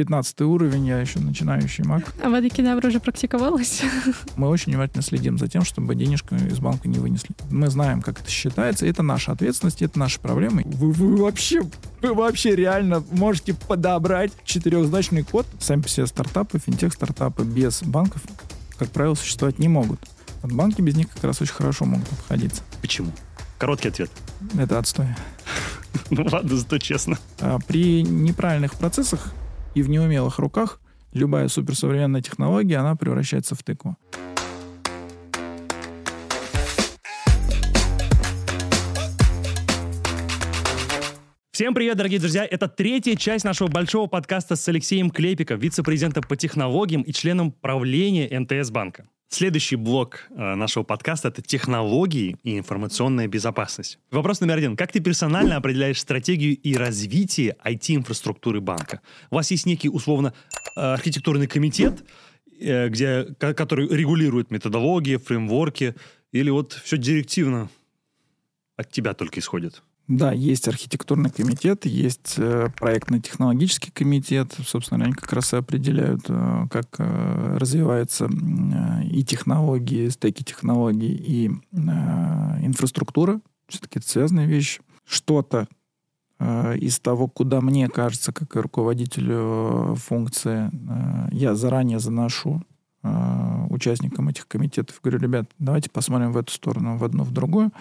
15 уровень, я еще начинающий маг. А вода кедавра уже практиковалась? Мы очень внимательно следим за тем, чтобы денежку из банка не вынесли. Мы знаем, как это считается, это наша ответственность, это наши проблемы. Вы, вы вообще, вы вообще реально можете подобрать четырехзначный код. Сами по себе стартапы, финтех-стартапы без банков, как правило, существовать не могут. Вот банки без них как раз очень хорошо могут обходиться. Почему? Короткий ответ. Это отстой. Ну ладно, зато честно. А при неправильных процессах и в неумелых руках любая суперсовременная технология, она превращается в тыкву. Всем привет, дорогие друзья! Это третья часть нашего большого подкаста с Алексеем Клепиком, вице-президентом по технологиям и членом правления МТС банка. Следующий блок э, нашего подкаста — это технологии и информационная безопасность. Вопрос номер один. Как ты персонально определяешь стратегию и развитие IT-инфраструктуры банка? У вас есть некий, условно, э, архитектурный комитет, э, где, который регулирует методологии, фреймворки, или вот все директивно от тебя только исходит? Да, есть архитектурный комитет, есть э, проектно-технологический комитет. Собственно, они как раз и определяют, э, как э, развиваются и технологии, стеки технологий, и инфраструктура. Все-таки это связанные вещи. Что-то из того, куда мне кажется, как руководителю функции, я заранее заношу участникам этих комитетов. Говорю, ребят, давайте посмотрим в эту сторону, в одну, в другую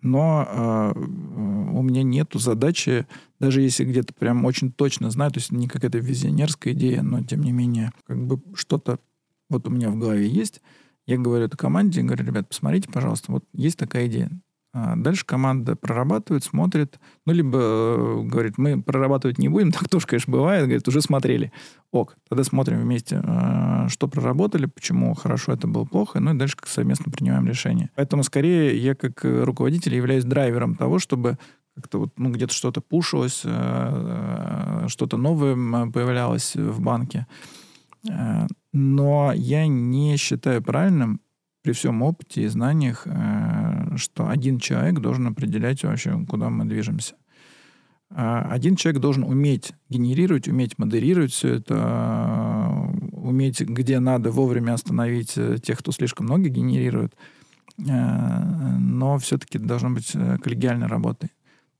но э, у меня нет задачи, даже если где-то прям очень точно знаю, то есть не какая-то визионерская идея, но тем не менее, как бы что-то вот у меня в голове есть, я говорю этой команде, говорю, ребят, посмотрите, пожалуйста, вот есть такая идея, а дальше команда прорабатывает, смотрит, ну, либо э, говорит, мы прорабатывать не будем, так тоже, конечно, бывает, говорит, уже смотрели. Ок, тогда смотрим вместе, э, что проработали, почему хорошо это было плохо, ну и дальше совместно принимаем решение. Поэтому скорее я как руководитель являюсь драйвером того, чтобы как-то вот, ну, где-то что-то пушилось, э, что-то новое появлялось в банке. Но я не считаю правильным при всем опыте и знаниях, э, что один человек должен определять вообще, куда мы движемся. А один человек должен уметь генерировать, уметь модерировать все это, э, уметь, где надо, вовремя остановить э, тех, кто слишком много генерирует. Но все-таки должна быть коллегиальной работой.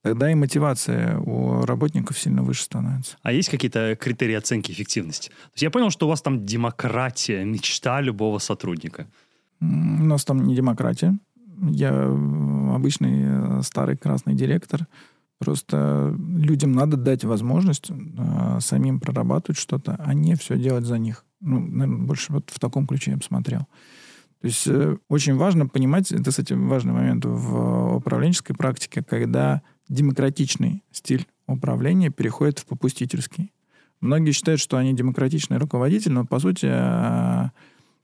Тогда и мотивация у работников сильно выше становится. А есть какие-то критерии оценки эффективности? То есть я понял, что у вас там демократия, мечта любого сотрудника. У нас там не демократия. Я обычный э, старый красный директор. Просто людям надо дать возможность э, самим прорабатывать что-то, а не все делать за них. Ну, наверное, больше вот в таком ключе я посмотрел. То есть э, очень важно понимать, это, кстати, важный момент в управленческой практике, когда демократичный стиль управления переходит в попустительский. Многие считают, что они демократичный руководитель, но по сути э,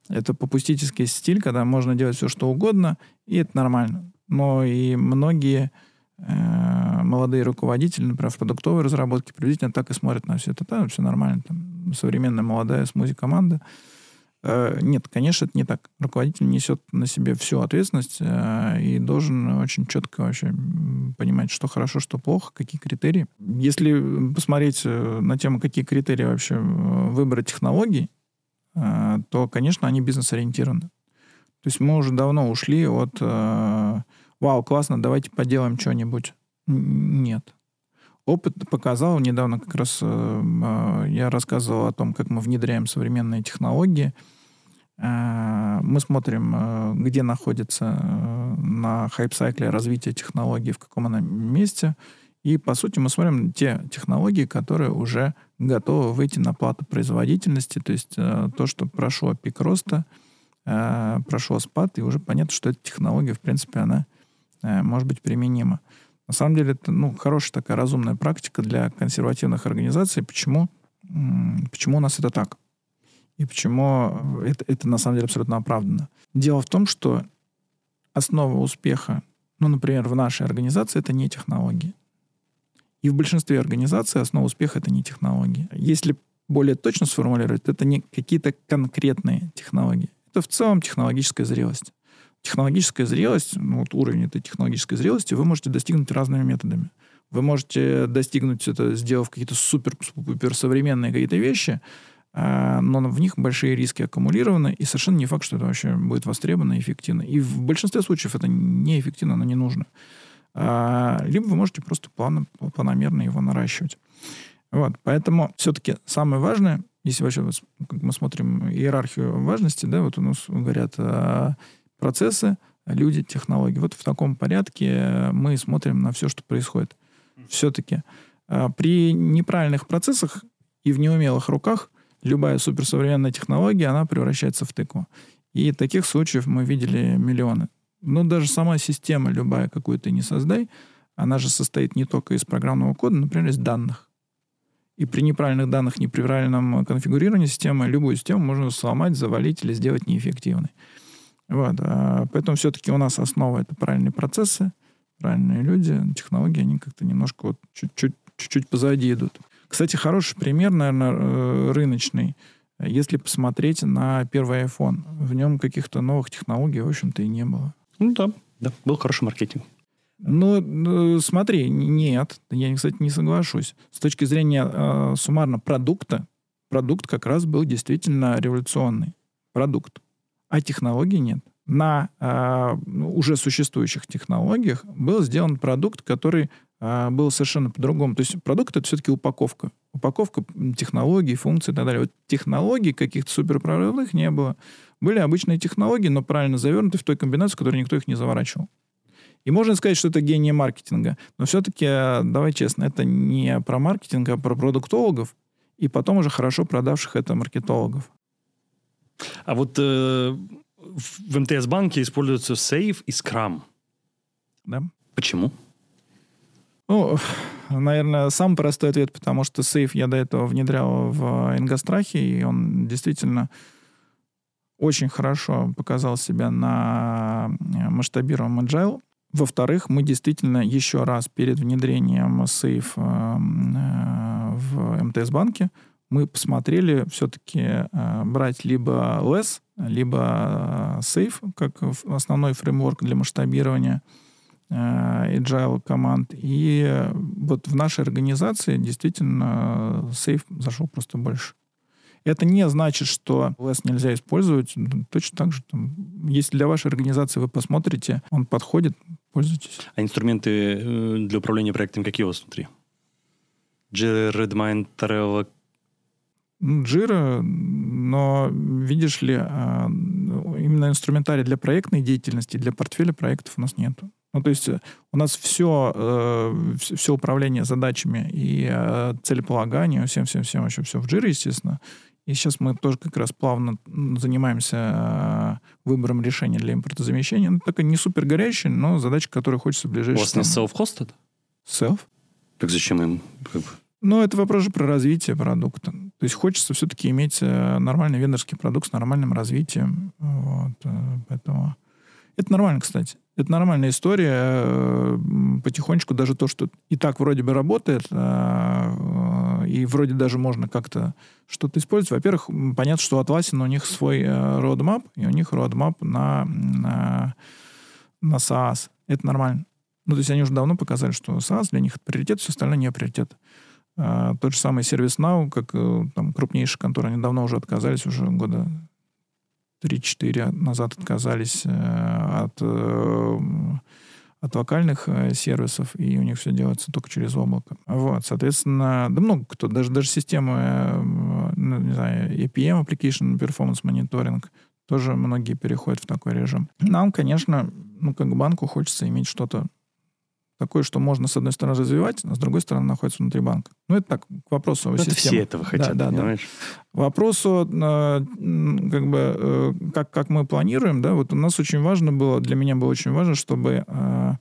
это попустительский стиль, когда можно делать все, что угодно, и это нормально. Но и многие э, молодые руководители, например, в продуктовой разработке, приблизительно так и смотрят на все это. Да, все нормально. Там, современная молодая смузи-команда. Э, нет, конечно, это не так. Руководитель несет на себе всю ответственность э, и должен очень четко вообще понимать, что хорошо, что плохо, какие критерии. Если посмотреть э, на тему, какие критерии вообще э, выбора технологий, то, конечно, они бизнес-ориентированы. То есть мы уже давно ушли от э, «Вау, классно, давайте поделаем что-нибудь». Нет. Опыт показал, недавно как раз э, я рассказывал о том, как мы внедряем современные технологии. Мы смотрим, где находится на хайп-сайкле развитие технологий, в каком она месте – и, по сути, мы смотрим те технологии, которые уже готовы выйти на плату производительности, то есть э, то, что прошло пик роста, э, прошло спад, и уже понятно, что эта технология, в принципе, она э, может быть применима. На самом деле, это ну, хорошая такая разумная практика для консервативных организаций. Почему, почему у нас это так? И почему это, это на самом деле абсолютно оправдано? Дело в том, что основа успеха, ну, например, в нашей организации, это не технологии. И в большинстве организаций основа успеха — это не технологии. Если более точно сформулировать, это не какие-то конкретные технологии. Это в целом технологическая зрелость. Технологическая зрелость, ну вот уровень этой технологической зрелости вы можете достигнуть разными методами. Вы можете достигнуть это, сделав какие-то супер-супер современные какие-то вещи, а, но в них большие риски аккумулированы, и совершенно не факт, что это вообще будет востребовано и эффективно. И в большинстве случаев это неэффективно, оно не нужно. А, либо вы можете просто плавно, планомерно его наращивать. Вот, поэтому все-таки самое важное, если вообще как мы смотрим иерархию важности, да, вот у нас говорят а, процессы, люди, технологии. Вот в таком порядке мы смотрим на все, что происходит. Все-таки при неправильных процессах и в неумелых руках любая суперсовременная технология, она превращается в тыкву. И таких случаев мы видели миллионы. Но даже сама система, любая, какую ты не создай, она же состоит не только из программного кода, например, из данных. И при неправильных данных, неправильном конфигурировании системы, любую систему можно сломать, завалить или сделать неэффективной. Вот. А поэтому все-таки у нас основа — это правильные процессы, правильные люди, технологии, они как-то немножко вот чуть-чуть, чуть-чуть позади идут. Кстати, хороший пример, наверное, э, рыночный. Если посмотреть на первый iPhone, в нем каких-то новых технологий, в общем-то, и не было. Ну да, да, был хороший маркетинг. Ну, ну смотри, нет, я, кстати, не соглашусь. С точки зрения э, суммарно продукта, продукт как раз был действительно революционный продукт, а технологий нет. На э, уже существующих технологиях был сделан продукт, который а, было совершенно по-другому. То есть продукт — это все-таки упаковка. Упаковка технологий, функций и так далее. Вот технологий каких-то суперправильных не было. Были обычные технологии, но правильно завернуты в той комбинации, в которой никто их не заворачивал. И можно сказать, что это гений маркетинга. Но все-таки, а, давай честно, это не про маркетинг, а про продуктологов и потом уже хорошо продавших это маркетологов. А вот э, в МТС-банке используются Save и Scrum. Да. Почему? Ну, наверное, самый простой ответ, потому что сейф я до этого внедрял в Ингострахе, и он действительно очень хорошо показал себя на масштабируемом agile. Во-вторых, мы действительно еще раз перед внедрением сейф э, э, в МТС-банке мы посмотрели все-таки брать либо LESS, либо Safe как основной фреймворк для масштабирования – Э, agile команд. И вот в нашей организации действительно сейф зашел просто больше. Это не значит, что LS нельзя использовать. Точно так же, там, если для вашей организации вы посмотрите, он подходит, пользуйтесь. А инструменты э, для управления проектом какие у вас внутри? Redmine, Trello? Jira, но видишь ли, а, именно инструментарий для проектной деятельности, для портфеля проектов у нас нет. Ну, то есть э, у нас все, э, все управление задачами и э, целеполагание, всем-всем-всем вообще все в джире, естественно. И сейчас мы тоже как раз плавно занимаемся выбором решения для импортозамещения. Ну, такая не супер горячая, но задача, которую хочется в ближайшее... У вас не self-hosted? Self? Так зачем им? Ну, это вопрос же про развитие продукта. То есть хочется все-таки иметь э, нормальный вендорский продукт с нормальным развитием. Вот, поэтому... Это нормально, кстати. Это нормальная история. Э, потихонечку даже то, что и так вроде бы работает, э, э, и вроде даже можно как-то что-то использовать. Во-первых, понятно, что у Atlassian у них свой roadmap, и у них roadmap на, на, на SaaS. Это нормально. Ну, то есть они уже давно показали, что SaaS для них это приоритет, все остальное не приоритет. Тот же самый ServiceNow, как там крупнейшие конторы, они давно уже отказались, уже года 3-4 назад отказались э, от, э, от локальных э, сервисов, и у них все делается только через облако. Вот, соответственно, да много кто, даже, даже системы, ну, не знаю, APM, Application Performance Monitoring, тоже многие переходят в такой режим. Нам, конечно, ну, как банку хочется иметь что-то такое, что можно, с одной стороны, развивать, а с другой стороны, находится внутри банка. Ну, это так, к вопросу о системе. Это все этого хотят, да, да, понимаешь? Да. Вопросу, э, как бы, э, как, как мы планируем, да, вот у нас очень важно было, для меня было очень важно, чтобы э,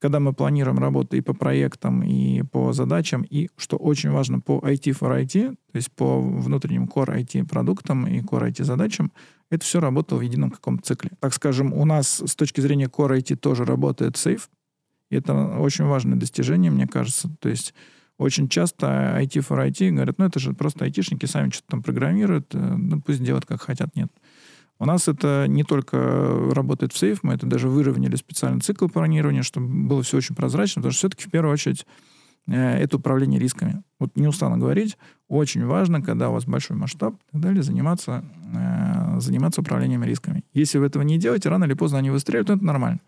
когда мы планируем работу и по проектам, и по задачам, и, что очень важно, по IT for IT, то есть по внутренним core IT продуктам и core IT задачам, это все работало в едином каком-то цикле. Так скажем, у нас с точки зрения core IT тоже работает Safe, и это очень важное достижение, мне кажется. То есть очень часто IT for IT говорят, ну это же просто айтишники сами что-то там программируют, э, ну пусть делают как хотят. Нет. У нас это не только работает в сейф, мы это даже выровняли специальный цикл планирования, чтобы было все очень прозрачно, потому что все-таки в первую очередь э, это управление рисками. Вот не устану говорить, очень важно, когда у вас большой масштаб и так далее, заниматься, э, заниматься управлением рисками. Если вы этого не делаете, рано или поздно они выстреливают, это нормально.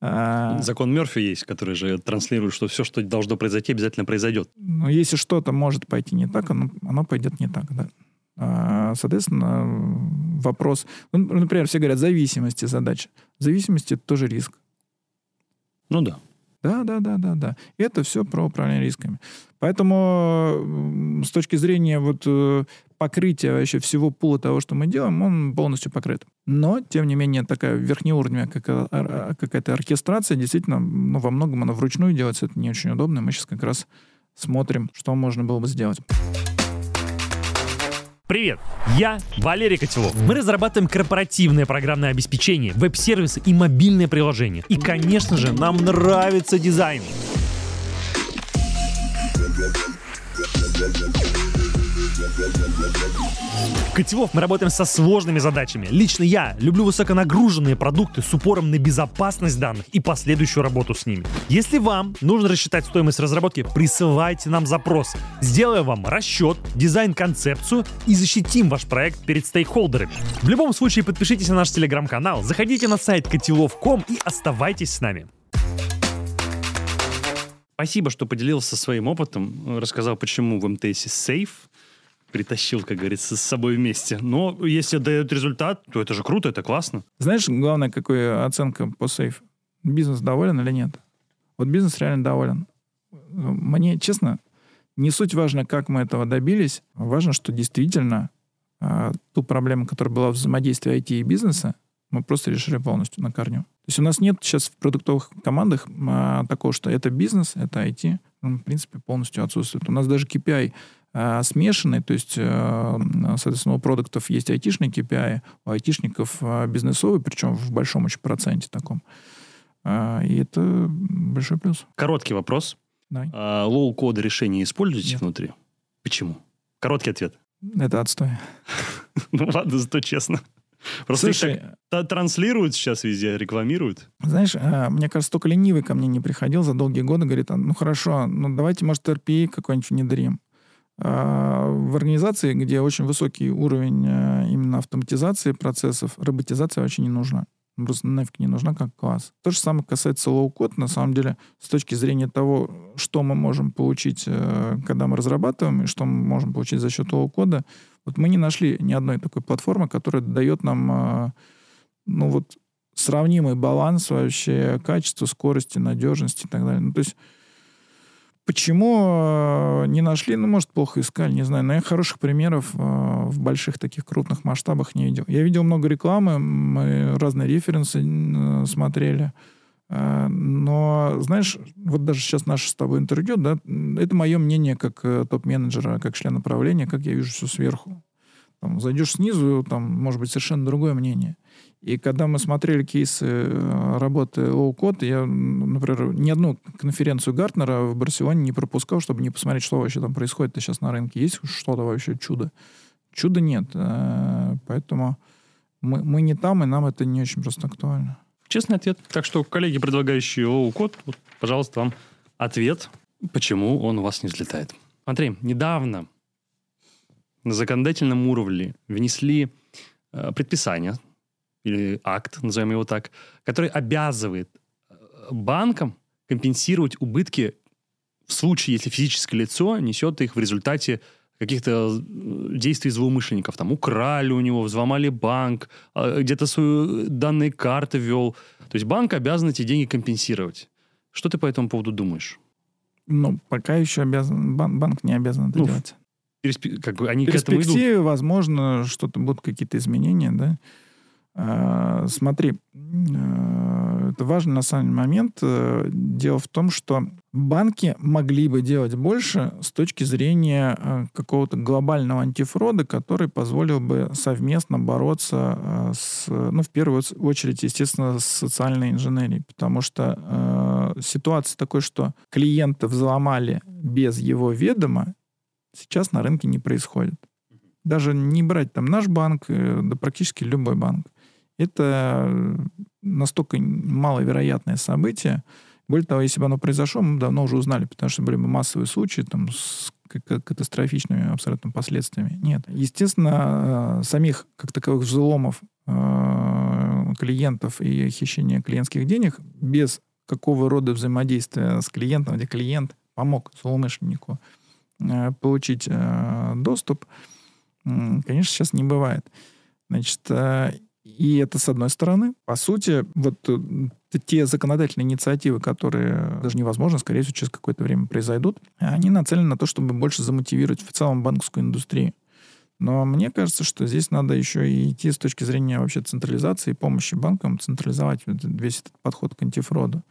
А... Закон Мерфи есть, который же транслирует, что все, что должно произойти, обязательно произойдет. Но если что-то может пойти не так, оно, оно пойдет не так, да. А, соответственно, вопрос... Ну, например, все говорят зависимости задач. Зависимости — это тоже риск. Ну да. Да, да, да, да, да. Это все про управление рисками. Поэтому с точки зрения вот э, покрытия вообще всего пула того, что мы делаем, он полностью покрыт. Но, тем не менее, такая верхнеуровневая какая-то оркестрация, действительно, ну, во многом она вручную делается, это не очень удобно. Мы сейчас как раз смотрим, что можно было бы сделать. Привет, я Валерий Котелов. Мы разрабатываем корпоративное программное обеспечение, веб-сервисы и мобильные приложения. И, конечно же, нам нравится дизайн. Котелов мы работаем со сложными задачами. Лично я люблю высоконагруженные продукты с упором на безопасность данных и последующую работу с ними. Если вам нужно рассчитать стоимость разработки, присылайте нам запрос. Сделаем вам расчет, дизайн-концепцию и защитим ваш проект перед стейкхолдерами. В любом случае подпишитесь на наш телеграм-канал, заходите на сайт котелов.ком и оставайтесь с нами. Спасибо, что поделился своим опытом, рассказал, почему в МТС сейф, притащил, как говорится, с собой вместе. Но если дает результат, то это же круто, это классно. Знаешь, главное, какая оценка по сейф? Бизнес доволен или нет? Вот бизнес реально доволен. Мне, честно, не суть важно, как мы этого добились. Важно, что действительно а, ту проблему, которая была в взаимодействии IT и бизнеса, мы просто решили полностью на корню. То есть у нас нет сейчас в продуктовых командах а, такого, что это бизнес, это IT. Он, в принципе, полностью отсутствует. У нас даже KPI а, смешанный, то есть, а, соответственно, у продуктов есть айтишный KPI, у айтишников а, бизнесовый, причем в большом очень проценте таком. А, и это большой плюс. Короткий вопрос. А, low-code решения используете Нет. внутри? Почему? Короткий ответ. Это отстой. ну ладно, зато честно. Просто Слушай, их так транслируют сейчас везде, рекламируют. Знаешь, а, мне кажется, только ленивый ко мне не приходил за долгие годы, говорит, ну хорошо, ну давайте, может, RPA какой-нибудь внедрим. В организации, где очень высокий уровень а, именно автоматизации процессов, роботизация вообще не нужна. Просто нафиг не нужна как класс. То же самое касается low-code. На самом деле, с точки зрения того, что мы можем получить, э, когда мы разрабатываем, и что мы можем получить за счет low-code а, вот мы не нашли ни одной такой платформы, которая дает нам, а, ну вот, сравнимый баланс вообще качества, скорости, надежности и так далее. Ну, то есть Почему а, не нашли? Ну, может, плохо искали, не знаю. Но я хороших примеров а, в больших таких крупных масштабах не видел. Я видел много рекламы, мы разные референсы смотрели. Но, знаешь, вот даже сейчас наше с тобой интервью, да, это мое мнение как э, топ-менеджера, как члена правления, как я вижу все сверху. Там, зайдешь снизу, там может быть совершенно другое мнение. И когда мы смотрели кейсы э, работы low-code, я, например, ни одну конференцию Гартнера в Барселоне не пропускал, чтобы не посмотреть, что вообще там происходит сейчас на рынке. Есть что-то вообще чудо? Чуда нет. Э, поэтому мы, мы не там, и нам это не очень просто актуально. Честный ответ. Так что, коллеги, предлагающие low-code, вот, пожалуйста, вам ответ, почему он у вас не взлетает. Андрей, недавно на законодательном уровне внесли э, предписание или акт, назовем его так, который обязывает э, банкам компенсировать убытки в случае, если физическое лицо несет их в результате каких-то э, действий злоумышленников. Там украли у него, взломали банк, где-то свои данные карты ввел. То есть банк обязан эти деньги компенсировать. Что ты по этому поводу думаешь? Ну, пока еще обязан, бан, банк не обязан это ну, делать. Как бы они в перспективе, идут. возможно, что-то будут какие-то изменения, да. А, смотри, а, это важный на самом момент. Э, дело в том, что банки могли бы делать больше с точки зрения э, какого-то глобального антифрода, который позволил бы совместно бороться э, с, ну, в первую очередь, естественно, с социальной инженерией, потому что э, ситуация такой, что клиента взломали без его ведома, сейчас на рынке не происходит. даже не брать там наш банк, э, да практически любой банк. Это настолько маловероятное событие. Более того, если бы оно произошло, мы давно уже узнали, потому что были бы массовые случаи там, с катастрофичными абсолютно последствиями. Нет. Естественно, э, самих как таковых взломов э, клиентов и хищения клиентских денег без какого рода взаимодействия с клиентом, где клиент помог злоумышленнику э, получить доступ, конечно, сейчас не бывает. Значит, и это с одной стороны. По сути, вот те законодательные инициативы, которые даже невозможно, скорее всего, через какое-то время произойдут, они нацелены на то, чтобы больше замотивировать в целом банковскую индустрию. Но мне кажется, что здесь надо еще и идти с точки зрения вообще централизации и помощи банкам, централизовать весь этот подход к антифроду.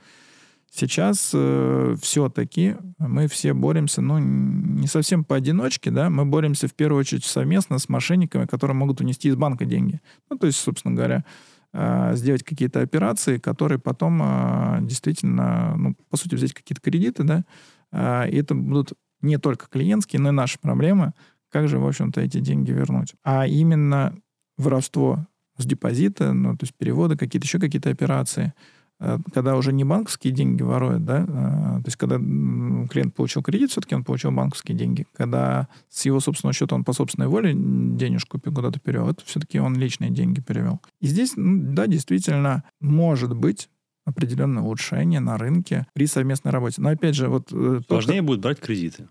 Сейчас э, все-таки мы все боремся, ну, не совсем поодиночке, да, мы боремся в первую очередь совместно с мошенниками, которые могут унести из банка деньги. Ну, то есть, собственно говоря, э, сделать какие-то операции, которые потом э, действительно, ну, по сути, взять какие-то кредиты, да, э, и это будут не только клиентские, но и наши проблемы, как же, в общем-то, эти деньги вернуть. А именно воровство с депозита, ну, то есть переводы какие-то, еще какие-то операции – когда уже не банковские деньги воруют, да, э, то есть когда клиент получил кредит, все-таки он получил банковские деньги. Когда с его собственного счета он по собственной воле денежку куда-то перевел, это все-таки он личные деньги перевел. И здесь, да, действительно, может быть определенное улучшение на рынке при совместной работе. Но опять же, вот... Э, Сложнее будет брать кредиты.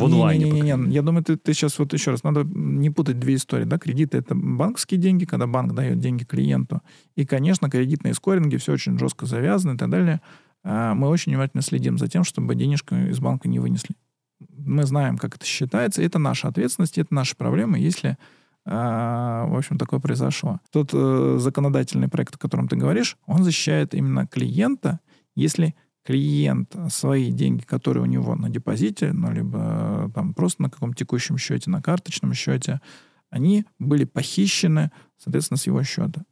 В онлайне. Не, не, не, не, Я думаю, ты, ты сейчас вот еще раз, надо не путать две истории. Да? Кредиты — это банковские деньги, когда банк дает деньги клиенту. И, конечно, кредитные скоринги, все очень жестко завязаны и так далее. А мы очень внимательно следим за тем, чтобы денежку из банка не вынесли. Мы знаем, как это считается. Это наша ответственность, это наши проблемы, если а, в общем, такое произошло. Тот э, законодательный проект, о котором ты говоришь, он защищает именно клиента, если клиент свои деньги, которые у него на депозите, ну, либо там просто на каком-то текущем счете, на карточном счете, они были похищены, соответственно, с его счета.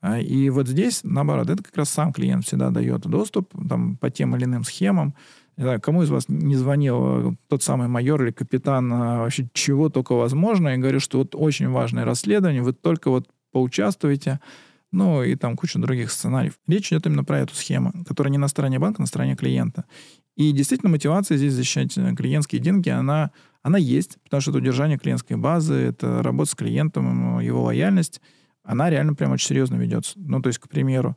А, и вот здесь, наоборот, это как раз сам клиент всегда дает доступ там, по тем или иным схемам. Знаю, кому из вас не звонил тот самый майор или капитан, а, вообще чего только возможно, и говорю, что вот очень важное расследование, вы только вот поучаствуйте, ну и там куча других сценариев. Речь идет именно про эту схему, которая не на стороне банка, а на стороне клиента. И действительно мотивация здесь защищать э, клиентские деньги, она, она есть, потому что это удержание клиентской базы, это работа с клиентом, его лояльность, она реально прям очень серьезно ведется. Ну, то есть, к примеру,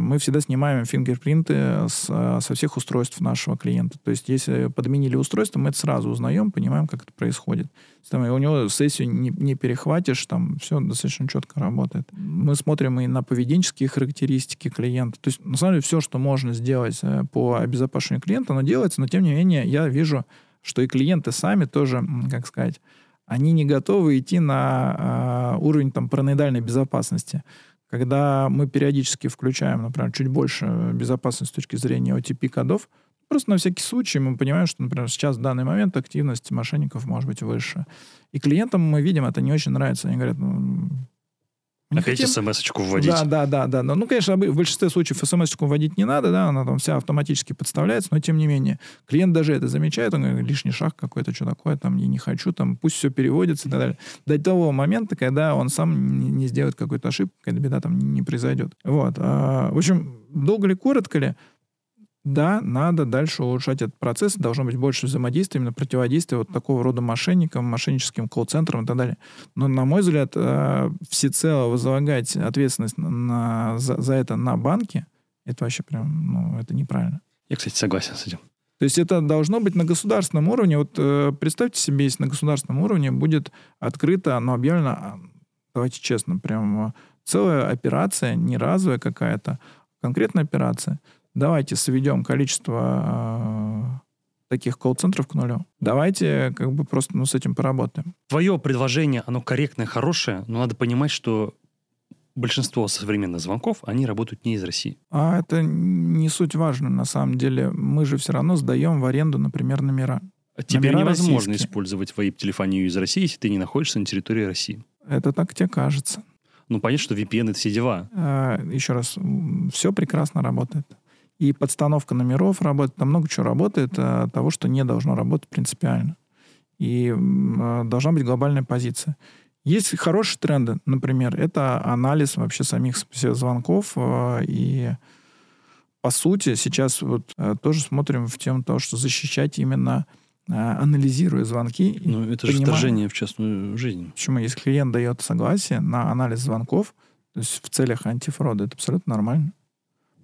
мы всегда снимаем фингерпринты с, а, со всех устройств нашего клиента. То есть, если подменили устройство, мы это сразу узнаем, понимаем, как это происходит. Там, у него сессию не, не перехватишь, там все достаточно четко работает. Мы смотрим и на поведенческие характеристики клиента. То есть, на самом деле, все, что можно сделать э, по обезопасению клиента, оно делается, но, тем не менее, я вижу, что и клиенты сами тоже, как сказать, они не готовы идти на э, уровень там, параноидальной безопасности когда мы периодически включаем, например, чуть больше безопасности с точки зрения OTP-кодов, просто на всякий случай мы понимаем, что, например, сейчас в данный момент активность мошенников может быть выше. И клиентам мы видим, это не очень нравится. Они говорят, ну, Опять смс-очку вводить. Да, да, да, да. Ну, конечно, в большинстве случаев смс-очку вводить не надо, да, она там вся автоматически подставляется, но тем не менее, клиент даже это замечает, он говорит, лишний шаг какой-то, что такое, там, я не хочу, там, пусть все переводится и так далее. До того момента, когда он сам не, не сделает какую-то ошибку, какая-то беда там не произойдет. Вот. А, в общем, долго ли, коротко ли, да, надо дальше улучшать этот процесс, должно быть больше взаимодействия, именно противодействия вот такого рода мошенникам, мошенническим колл-центрам и так далее. Но, на мой взгляд, э, всецело возлагать ответственность на, за, за это на банки, это вообще прям, ну, это неправильно. Я, кстати, согласен с этим. То есть это должно быть на государственном уровне. Вот э, представьте себе, если на государственном уровне будет открыто, но объявлено, а, давайте честно, прям целая операция, не разовая какая-то, конкретная операция – давайте сведем количество э, таких колл-центров к нулю. Давайте как бы просто ну, с этим поработаем. Твое предложение, оно корректное, хорошее, но надо понимать, что большинство современных звонков, они работают не из России. А это не суть важно, на самом деле. Мы же все равно сдаем в аренду, например, номера. Теперь номера невозможно российские. использовать вейп-телефонию из России, если ты не находишься на территории России. Это так тебе кажется. Ну, понятно, что VPN — это все дела. А, еще раз, все прекрасно работает и подстановка номеров работает, там много чего работает, а, того, что не должно работать принципиально. И э, должна быть глобальная позиция. Есть хорошие тренды, например, это анализ вообще самих звонков. Э, и по сути сейчас вот э, тоже смотрим в тему того, что защищать именно э, анализируя звонки. Ну, это же понимая, вторжение в частную жизнь. Почему? Если клиент дает согласие на анализ звонков, то есть в целях антифрода, это абсолютно нормально.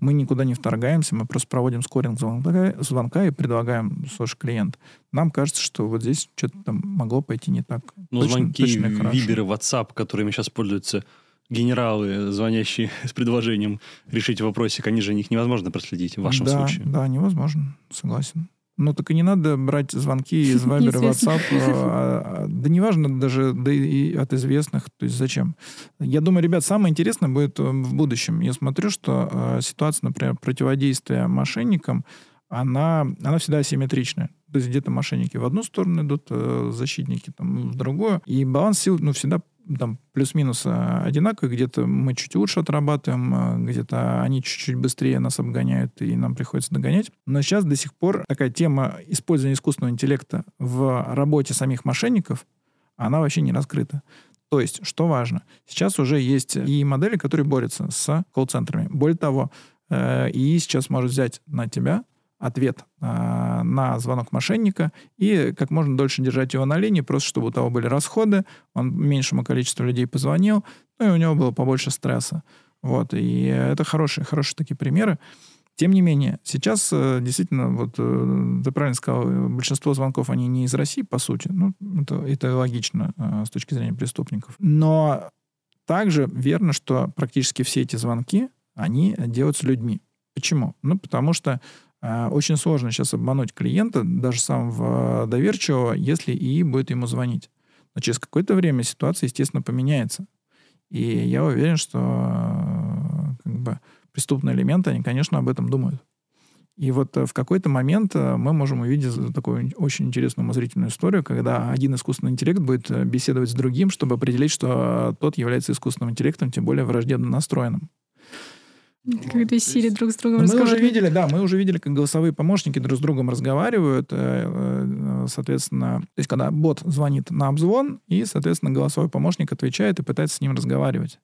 Мы никуда не вторгаемся, мы просто проводим скоринг звонка, звонка и предлагаем слушай, клиент. Нам кажется, что вот здесь что-то там могло пойти не так. Ну, звонки, точно виберы, WhatsApp, которыми сейчас пользуются генералы, звонящие с предложением решить вопросик, они же их невозможно проследить в вашем да, случае. Да, невозможно, согласен. Ну, так и не надо брать звонки из Viber WhatsApp. А, а, да неважно даже да и от известных. То есть зачем? Я думаю, ребят, самое интересное будет э, в будущем. Я смотрю, что э, ситуация, например, противодействия мошенникам, она, она всегда асимметричная. То есть где-то мошенники в одну сторону идут, э, защитники там в другую. И баланс сил ну, всегда там плюс-минус э, одинаковые, где-то мы чуть лучше отрабатываем, э, где-то они чуть-чуть быстрее нас обгоняют, и нам приходится догонять. Но сейчас до сих пор такая тема использования искусственного интеллекта в работе самих мошенников, она вообще не раскрыта. То есть, что важно, сейчас уже есть и модели, которые борются с колл-центрами. Более того, э, и сейчас может взять на тебя ответ э, на звонок мошенника и как можно дольше держать его на линии, просто чтобы у того были расходы, он меньшему количеству людей позвонил, ну и у него было побольше стресса. Вот, и это хорошие, хорошие такие примеры. Тем не менее, сейчас э, действительно, вот э, ты правильно сказал, большинство звонков, они не из России, по сути. Ну, это, это логично э, с точки зрения преступников. Но также верно, что практически все эти звонки, они делаются людьми. Почему? Ну, потому что очень сложно сейчас обмануть клиента, даже самого доверчивого, если и будет ему звонить. Но через какое-то время ситуация, естественно, поменяется. И я уверен, что как бы, преступные элементы, они, конечно, об этом думают. И вот в какой-то момент э, мы можем увидеть такую очень интересную умозрительную историю, когда один искусственный интеллект будет э, беседовать с другим, чтобы определить, что тот является искусственным интеллектом, тем более враждебно настроенным. Когда Сири друг с другом мы уже видели, да, мы уже видели, как голосовые помощники друг с другом разговаривают. Э, э, соответственно, то есть когда бот звонит на обзвон, и, соответственно, голосовой помощник отвечает и пытается с ним разговаривать.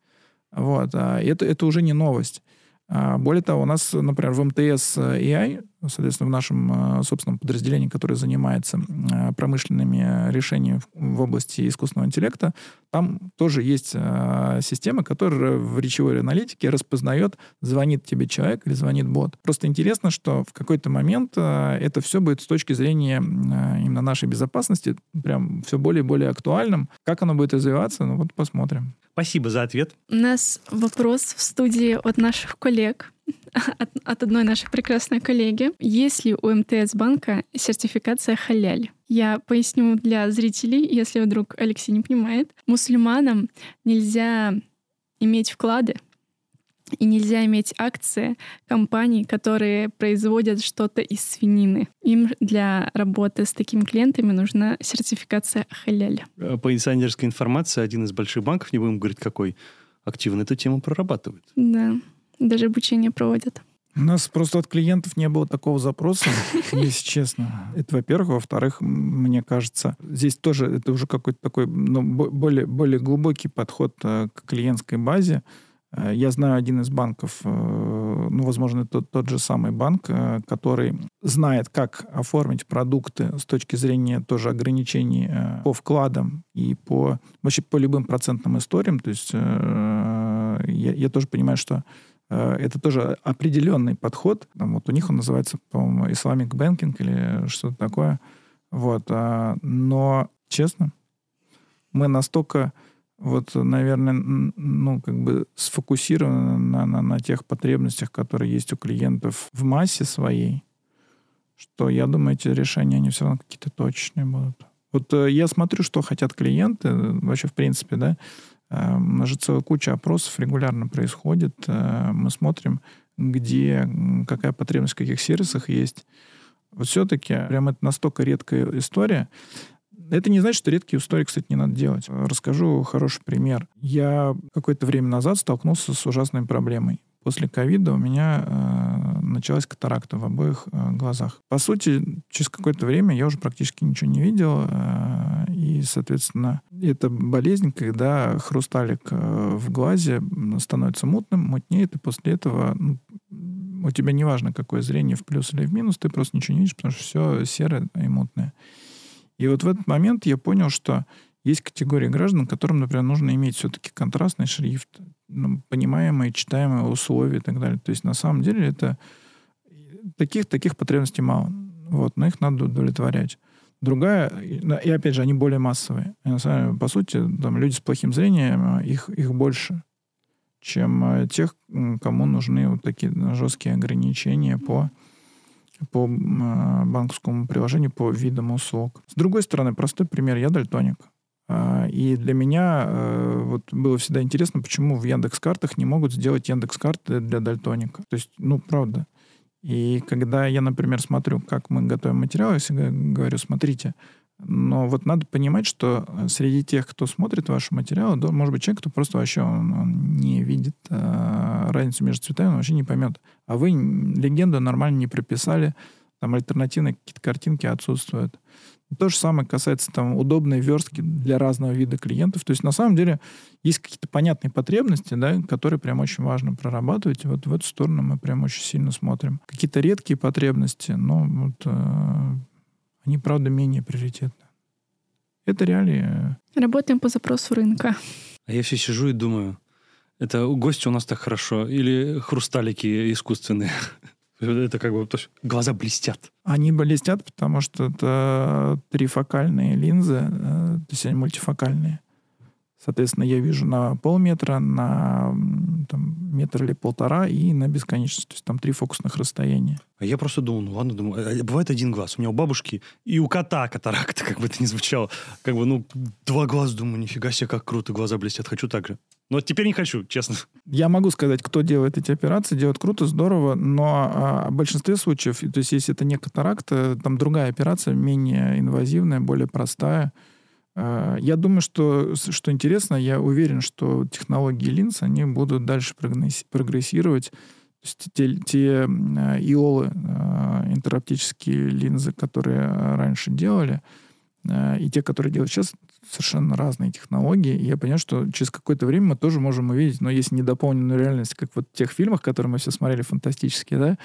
Вот. А это, это уже не новость. А, более того, у нас, например, в МТС AI, соответственно, в нашем э, собственном подразделении, которое занимается э, промышленными решениями в области искусственного интеллекта, там тоже есть э, система, которая в речевой аналитике распознает, звонит тебе человек или звонит бот. Просто интересно, что в какой-то момент это все будет с точки зрения именно нашей безопасности прям все более и более актуальным. Как оно будет развиваться, ну вот посмотрим. Спасибо за ответ. У нас вопрос в студии от наших коллег, от, от одной нашей прекрасной коллеги. Есть ли у МТС банка сертификация халяль? Я поясню для зрителей, если вдруг Алексей не понимает. Мусульманам нельзя иметь вклады и нельзя иметь акции компаний, которые производят что-то из свинины. Им для работы с такими клиентами нужна сертификация халяль. Э, по инсайдерской информации, один из больших банков, не будем говорить какой, активно эту тему прорабатывает. Да, даже обучение проводят. У нас просто от клиентов не было такого запроса, если честно. Это, во-первых. Во-вторых, мне кажется, здесь тоже это уже какой-то такой ну, более, более глубокий подход э, к клиентской базе. Э, я знаю один из банков, э, ну, возможно, тот, тот же самый банк, который знает, как оформить продукты с точки зрения тоже ограничений по вкладам и по вообще по любым процентным историям. То есть я, я тоже понимаю, что это тоже определенный подход. Вот у них он называется, по-моему, Islamic Banking или что-то такое. Вот. А, но, честно, мы настолько вот, наверное, ну, как бы сфокусированы на, на, на тех потребностях, которые есть у клиентов в массе своей, что я думаю, эти решения, они все равно какие-то точные будут. Вот э, я смотрю, что хотят клиенты, э, вообще, в принципе, да, э, у нас же целая куча опросов регулярно происходит. Э, мы смотрим, где, какая потребность в каких сервисах есть. Вот все-таки прям это настолько редкая история. Это не значит, что редкие истории, кстати, не надо делать. Расскажу хороший пример. Я какое-то время назад столкнулся с ужасной проблемой. После ковида у меня э, началась катаракта в обоих э, глазах. По сути, через какое-то время я уже практически ничего не видел. Э, и, соответственно, это болезнь, когда хрусталик э, в глазе становится мутным, мутнеет, и после этого ну, у тебя неважно, какое зрение, в плюс или в минус, ты просто ничего не видишь, потому что все серое и мутное. И вот в этот момент я понял, что есть категории граждан, которым, например, нужно иметь все-таки контрастный шрифт, ну, понимаемые, читаемые условия и так далее. То есть на самом деле это таких, таких потребностей мало. Вот, но их надо удовлетворять. Другая, и опять же, они более массовые. Деле, по сути, там, люди с плохим зрением, их, их больше, чем э, тех, кому нужны вот такие жесткие ограничения по по э, банковскому приложению, по видам услуг. С другой стороны, простой пример. Я дальтоник. А, и для меня э, вот было всегда интересно, почему в Яндекс картах не могут сделать Яндекс карты для дальтоника. То есть, ну, правда. И когда я, например, смотрю, как мы готовим материал, я всегда говорю, смотрите, но вот надо понимать, что среди тех, кто смотрит ваши материалы, да, может быть человек, кто просто вообще он, он не видит э, разницу между цветами, он вообще не поймет. А вы легенду нормально не прописали, там альтернативные какие-то картинки отсутствуют. То же самое касается там удобной верстки для разного вида клиентов. То есть на самом деле есть какие-то понятные потребности, да, которые прям очень важно прорабатывать. И вот в эту сторону мы прям очень сильно смотрим. Какие-то редкие потребности, но вот, э, они, правда, менее приоритетны. Это реалии. Работаем по запросу рынка. А я все сижу и думаю, это у гостя у нас так хорошо или хрусталики искусственные? Это как бы то есть глаза блестят. Они блестят, потому что это трифокальные линзы, э, то есть они мультифокальные. Соответственно, я вижу на полметра, на там, метр или полтора и на бесконечность. То есть там три фокусных расстояния. А я просто думал, ну ладно, думаю, а, а бывает один глаз. У меня у бабушки и у кота катаракта, как бы это ни звучало. Как бы, ну, два глаза, думаю, нифига себе, как круто, глаза блестят, хочу так же. Но теперь не хочу, честно. Я могу сказать, кто делает эти операции, делает круто, здорово, но а, в большинстве случаев, то есть если это не катаракта, там другая операция, менее инвазивная, более простая, я думаю, что, что интересно, я уверен, что технологии линз, они будут дальше прогрессировать. То есть те, те а, иолы, а, интероптические линзы, которые раньше делали, и те, которые делают сейчас, совершенно разные технологии. И я понимаю, что через какое-то время мы тоже можем увидеть, но если недополненную реальность, как вот в тех фильмах, которые мы все смотрели, фантастические, да,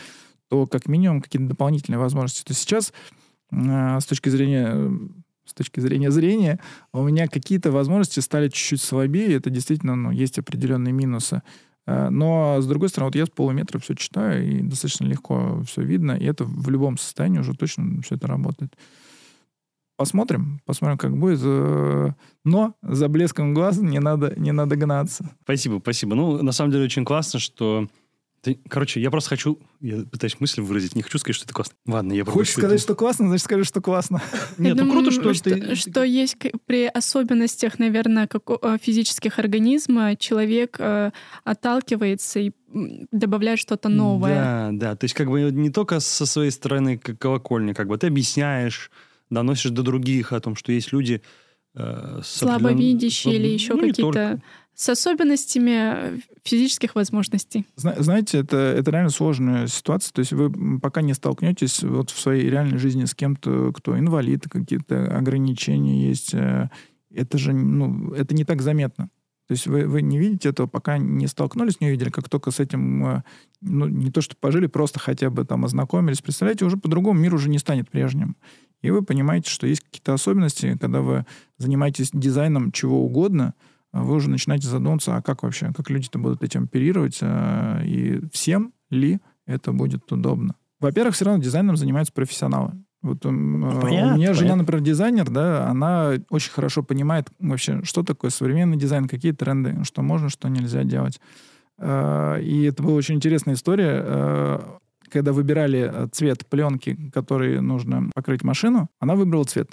то как минимум какие-то дополнительные возможности. То есть сейчас с точки зрения с точки зрения зрения, у меня какие-то возможности стали чуть-чуть слабее, это действительно, ну, есть определенные минусы. Э, но, с другой стороны, вот я с полуметра все читаю, и достаточно легко все видно, и это в любом состоянии уже точно все это работает. Посмотрим, посмотрим, как будет. Э, но за блеском глаз не надо, не надо гнаться. Спасибо, спасибо. Ну, на самом деле, очень классно, что ты, короче, я просто хочу, я пытаюсь мысль выразить, не хочу сказать, что это классно. Ладно, я Хочешь сказать, что классно, значит, скажи, что классно. Нет, ну круто, что, что ты... Что есть при особенностях, наверное, как э, физических организма человек э, отталкивается и добавляет что-то новое. Да, да, то есть как бы не только со своей стороны как колокольни, как бы ты объясняешь, доносишь до других о том, что есть люди, э, слабовидящие или еще ну, какие-то с особенностями физических возможностей. Знаете, это, это реально сложная ситуация. То есть вы пока не столкнетесь вот в своей реальной жизни с кем-то, кто инвалид, какие-то ограничения есть. Э, это же ну, это не так заметно. То есть вы, вы не видите этого, пока не столкнулись, не увидели, как только с этим, э, ну, не то что пожили, просто хотя бы там ознакомились. Представляете, уже по-другому мир уже не станет прежним. И вы понимаете, что есть какие-то особенности, когда вы занимаетесь дизайном чего угодно – вы уже начинаете задумываться, а как вообще, как люди-то будут этим оперировать, а, и всем ли это будет удобно. Во-первых, все равно дизайном занимаются профессионалы. Вот ну, понятно, у меня жена, например, дизайнер, да, она очень хорошо понимает вообще, что такое современный дизайн, какие тренды, что можно, что нельзя делать. И это была очень интересная история. Когда выбирали цвет пленки, который нужно покрыть машину, она выбрала цвет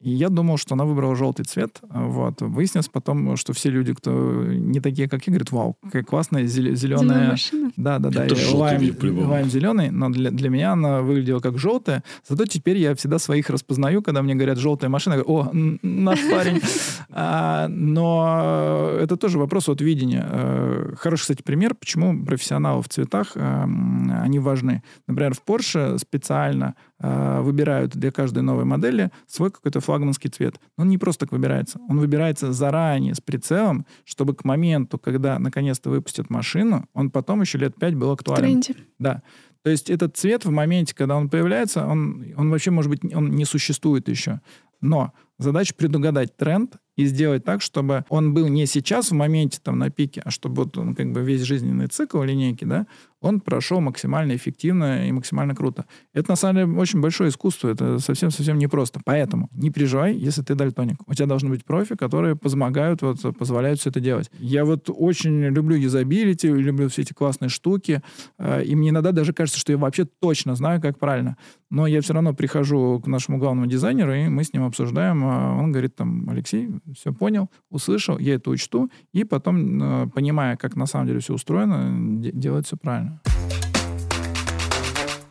И я думал, что она выбрала желтый цвет. Вот. Выяснилось потом, что все люди, кто не такие, как я, говорят, вау, какая классная зеленая... Зеленая машина. Да, да, да. Желтый лайм, лайм зеленый, но для, для меня она выглядела как желтая. Зато теперь я всегда своих распознаю, когда мне говорят желтая машина. Я говорю, О, наш парень. А, Но это тоже вопрос от видения. Э, Хороший, кстати, пример, почему профессионалы в цветах, э, м, они важны. Например, в Porsche специально выбирают для каждой новой модели свой какой-то флагманский цвет. Но он не просто так выбирается. Он выбирается заранее с прицелом, чтобы к моменту, когда наконец-то выпустят машину, он потом еще лет пять был В актуален. тренде. Да. То есть этот цвет в моменте, когда он появляется, он, он вообще, может быть, он не существует еще. Но задача предугадать тренд и сделать так, чтобы он был не сейчас в моменте там на пике, а чтобы вот он как бы весь жизненный цикл линейки, да, он прошел максимально эффективно и максимально круто. Это на самом деле очень большое искусство, это совсем-совсем непросто. Поэтому не переживай, если ты дальтоник. У тебя должны быть профи, которые помогают, вот, позволяют все это делать. Я вот очень люблю юзабилити, люблю все эти классные штуки, э, и мне иногда даже кажется, что я вообще точно знаю, как правильно. Но я все равно прихожу к нашему главному дизайнеру, и мы с ним обсуждаем. а Он говорит там, Алексей, все понял, услышал, я это учту, и потом, э, понимая, как на самом деле все устроено, де- делать все правильно.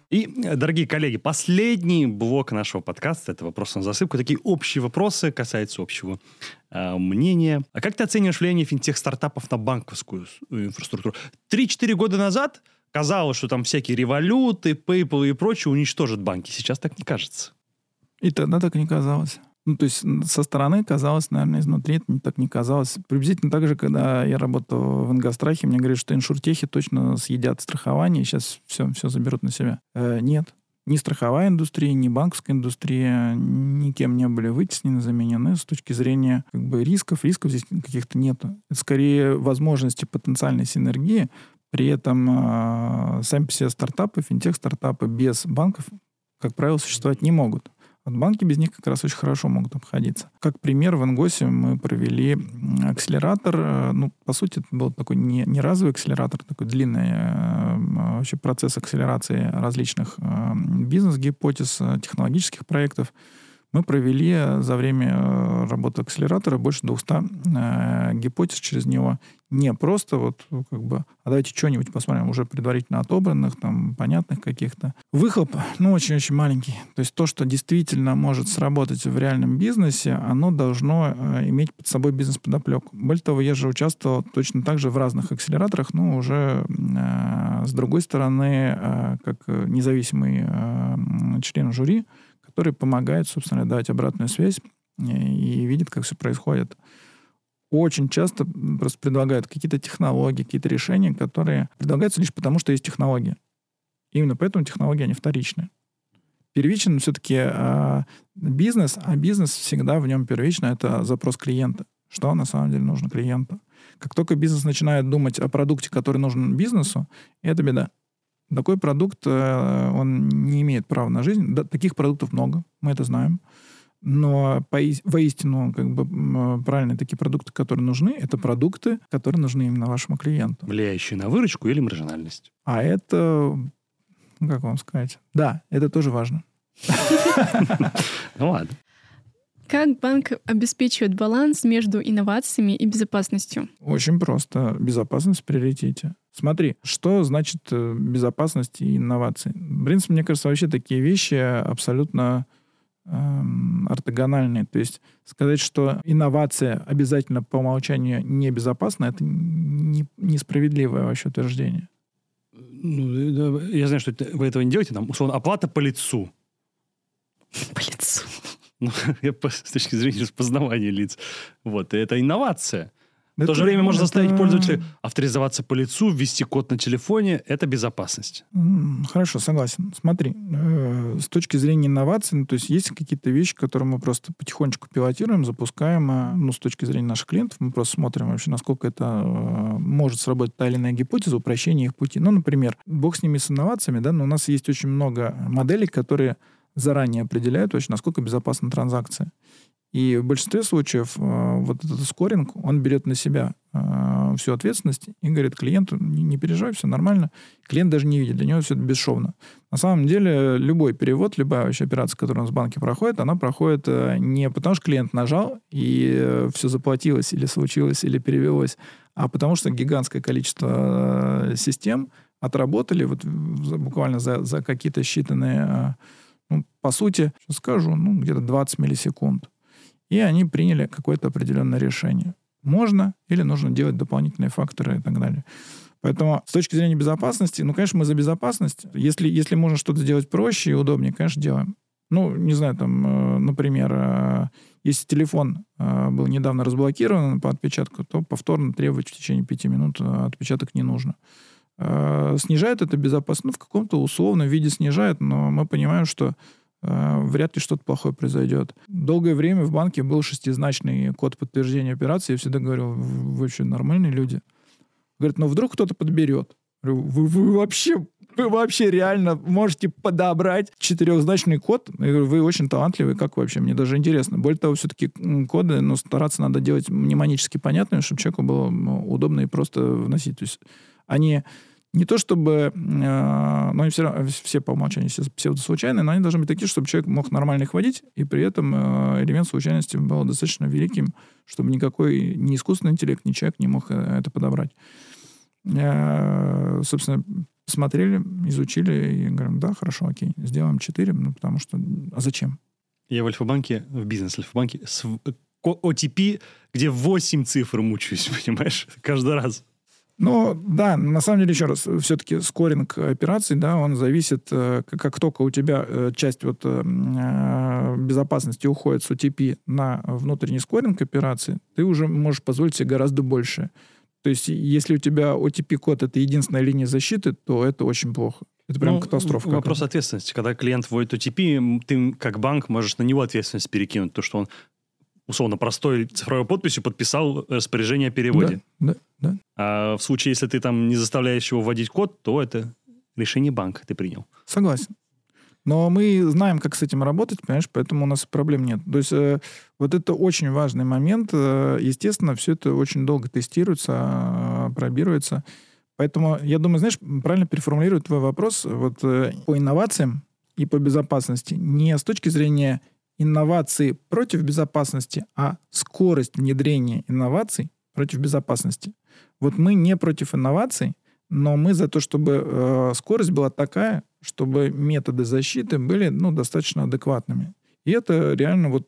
И, дорогие коллеги, последний блок нашего подкаста — это вопрос на засыпку. Такие общие вопросы касаются общего э, мнения. А как ты оцениваешь влияние финтех-стартапов на банковскую э, инфраструктуру? Три-четыре года назад казалось, что там всякие революты, PayPal и прочее уничтожат банки. Сейчас так не кажется. И тогда так не казалось. Ну, то есть со стороны казалось, наверное, изнутри это не- так не казалось. Приблизительно так же, когда я работал в Ингострахе, мне говорят, что иншуртехи точно съедят страхование, сейчас все, все заберут на себя. Э, нет. Ни страховая индустрия, ни банковская индустрия никем не были вытеснены, заменены с точки зрения как бы, рисков. Рисков здесь каких-то нету. Это скорее возможности потенциальной синергии. При этом э, сами себе стартапы, финтех-стартапы без банков, как правило, существовать не могут. Вот банки без них как раз очень хорошо могут обходиться. Как пример, в Ингосе мы провели акселератор. э, Ну, по сути, это был такой не, не разовый акселератор, такой длинный э, м, вообще процесс акселерации различных э, бизнес-гипотез, технологических проектов. Мы провели э, за время э, работы акселератора больше 200 э, гипотез через него. Не просто вот ну, как бы, а давайте что-нибудь посмотрим, уже предварительно отобранных, там, понятных каких-то. Выхлоп, ну, очень-очень маленький. То есть то, что действительно может сработать в реальном бизнесе, оно должно э, иметь под собой бизнес-подоплеку. Более того, я же участвовал точно так же в разных акселераторах, но уже э, с другой стороны, э, как независимый э, член жюри, который помогает, собственно, дать обратную связь э, и видит, как все происходит. Очень часто просто предлагают какие-то технологии, какие-то решения, которые предлагаются лишь потому, что есть технология. Именно поэтому технологии, они вторичны. Первичен все-таки бизнес, а бизнес всегда в нем первично — это запрос клиента. Что на самом деле нужно клиенту. Как только бизнес начинает думать о продукте, который нужен бизнесу, это беда. Такой продукт, э, он не имеет права на жизнь. Да, таких продуктов много, мы это знаем. Но воистину, как бы м, правильные такие продукты, которые нужны, это продукты, которые нужны именно вашему клиенту. Влияющие на выручку или маржинальность. А это, ну, как вам сказать? Да, это тоже важно. Ну ладно. Как банк обеспечивает баланс между инновациями и безопасностью? Очень просто. Безопасность в приоритете. Смотри, что значит э, безопасность и инновации? В принципе, мне кажется, вообще такие вещи абсолютно эм, ортогональные. То есть сказать, что инновация обязательно по умолчанию небезопасна, это не- несправедливое вообще утверждение. Ну, да, я знаю, что это- вы этого не делаете. Там, условно, оплата по лицу. По лицу. Ну, с точки зрения распознавания лиц. Вот, и это инновация. В то Это- же время можно это- заставить пользователя авторизоваться по лицу, ввести код на телефоне. Это безопасность. Хорошо, согласен. Смотри, э, с точки зрения инноваций, ну, то есть есть какие-то вещи, которые мы просто потихонечку пилотируем, запускаем, а, ну, с точки зрения наших клиентов, мы просто смотрим вообще, насколько это э, может сработать та или иная гипотеза, упрощение их пути. Ну, например, бог с ними с инновациями, да, но у нас есть очень много моделей, которые заранее определяют вообще, насколько безопасна транзакция. И в большинстве случаев э, вот этот скоринг, он берет на себя э, э, всю ответственность и говорит клиенту, не, не переживай, все нормально. Клиент даже не видит, для него все это бесшовно. На самом деле любой перевод, любая вообще операция, которая у нас в банке проходит, она проходит э, не потому, что клиент нажал и э, все заплатилось или случилось, или перевелось, а потому что гигантское количество систем отработали вот буквально за, за какие-то считанные, ну, по сути, сейчас скажу, ну, где-то 20 миллисекунд. И они приняли какое-то определенное решение. Можно или нужно делать дополнительные факторы и так далее. Поэтому с точки зрения безопасности, ну, конечно, мы за безопасность. Если, если можно что-то сделать проще и удобнее, конечно, делаем. Ну, не знаю, там, э, например, э, если телефон э, был недавно разблокирован по отпечатку, то повторно требовать в течение пяти минут отпечаток не нужно. Снижает это безопасность? Ну, в каком-то условном виде снижает, но мы понимаем, что вряд ли что-то плохое произойдет. Долгое время в банке был шестизначный код подтверждения операции. Я всегда говорил, вы вообще нормальные люди. Говорит, ну вдруг кто-то подберет. Вы, вы вообще вы вообще реально можете подобрать четырехзначный код. Вы очень талантливый, как вообще? Мне даже интересно. Более того, все-таки коды, но ну, стараться надо делать мнемонически понятными, чтобы человеку было удобно и просто вносить. То есть они не то чтобы, э, но они все, все по умолчанию все псевдослучайные, но они должны быть такие, чтобы человек мог нормально их водить, и при этом э, элемент случайности был достаточно великим, чтобы никакой ни искусственный интеллект, ни человек не мог э, это подобрать. Э, собственно, смотрели, изучили и говорим, да, хорошо, окей, сделаем 4, ну, потому что, а зачем? Я в Альфа-банке, в бизнес-Альфа-банке с OTP, где 8 цифр мучаюсь, понимаешь, каждый раз. Ну, да, на самом деле, еще раз, все-таки скоринг операций, да, он зависит, э, как только у тебя э, часть вот э, безопасности уходит с OTP на внутренний скоринг операции, ты уже можешь позволить себе гораздо больше. То есть, если у тебя OTP-код — это единственная линия защиты, то это очень плохо. Это прям ну, катастрофа. Вопрос ответственности. Когда клиент вводит OTP, ты как банк можешь на него ответственность перекинуть, то, что он условно простой цифровой подписью подписал распоряжение о переводе. Да, да, да. А в случае, если ты там не заставляешь его вводить код, то это решение банка ты принял. Согласен. Но мы знаем, как с этим работать, понимаешь, поэтому у нас проблем нет. То есть э, вот это очень важный момент. Э, естественно, все это очень долго тестируется, э, пробируется. Поэтому, я думаю, знаешь, правильно переформулирую твой вопрос вот э, по инновациям и по безопасности. Не с точки зрения инновации против безопасности, а скорость внедрения инноваций против безопасности. Вот мы не против инноваций, но мы за то, чтобы э, скорость была такая, чтобы методы защиты были ну, достаточно адекватными. И это реально вот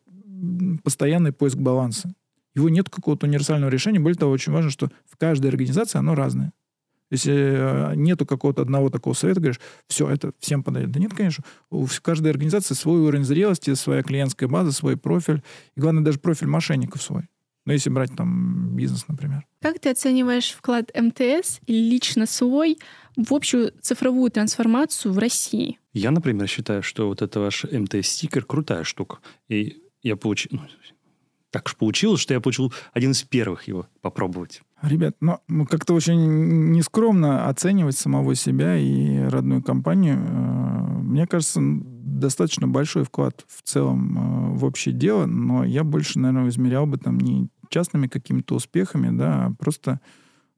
постоянный поиск баланса. Его нет какого-то универсального решения. Более того, очень важно, что в каждой организации оно разное. Если э, нету какого-то одного такого совета, говоришь, все, это всем подойдет. Да нет, конечно. У каждой организации свой уровень зрелости, своя клиентская база, свой профиль. И главное, даже профиль мошенников свой. Ну, если брать там бизнес, например. Как ты оцениваешь вклад МТС и лично свой в общую цифровую трансформацию в России? Я, например, считаю, что вот это ваш МТС-стикер крутая штука. И я получил... Ну, так уж получилось, что я получил один из первых его попробовать. Ребят, ну, как-то очень нескромно оценивать самого себя и родную компанию. Э, мне кажется, достаточно большой вклад в целом э, в общее дело, но я больше, наверное, измерял бы там не частными какими-то успехами, да, а просто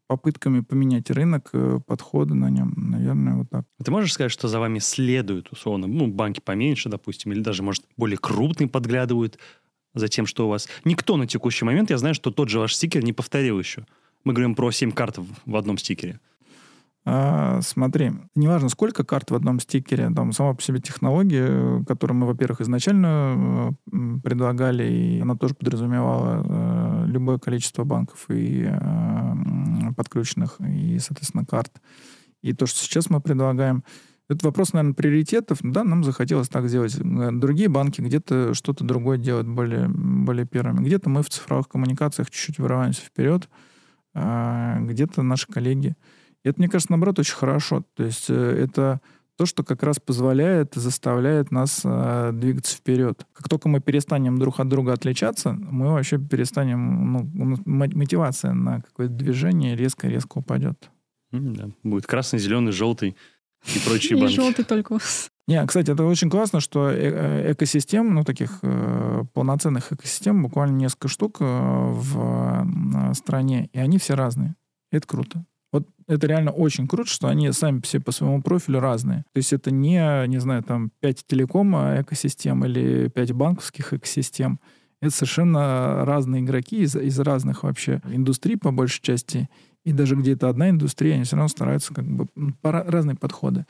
попытками поменять рынок, э, подходы на нем, наверное, вот так. Ты можешь сказать, что за вами следуют, условно, ну, банки поменьше, допустим, или даже, может, более крупные подглядывают за тем, что у вас... Никто на текущий момент, я знаю, что тот же ваш стикер не повторил еще. Мы говорим про 7 карт в одном стикере. А, смотри, неважно, сколько карт в одном стикере, там сама по себе технология, которую мы, во-первых, изначально э, предлагали, и она тоже подразумевала э, любое количество банков и э, подключенных, и, соответственно, карт. И то, что сейчас мы предлагаем, это вопрос, наверное, приоритетов. Да, нам захотелось так сделать. Другие банки где-то что-то другое делают более, более первыми. Где-то мы в цифровых коммуникациях чуть-чуть вырываемся вперед, а где-то наши коллеги. И это, мне кажется, наоборот, очень хорошо. То есть э, это то, что как раз позволяет, заставляет нас э, двигаться вперед. Как только мы перестанем друг от друга отличаться, мы вообще перестанем, ну, мотивация на какое-то движение резко-резко упадет. да. Будет красный, зеленый, желтый и прочие банки. И желтый только. Не, кстати, это очень классно, что э, э, экосистем, ну, таких э, полноценных экосистем, буквально несколько штук э, в э, стране, и они все разные. Это круто. Вот это реально очень круто, что они сами все по своему профилю разные. То есть это не, не знаю, там 5 телеком экосистем или 5 банковских экосистем. Это совершенно разные игроки из, из разных вообще индустрий, по большей части. И даже где-то одна индустрия, они все равно стараются как бы по разные подходы.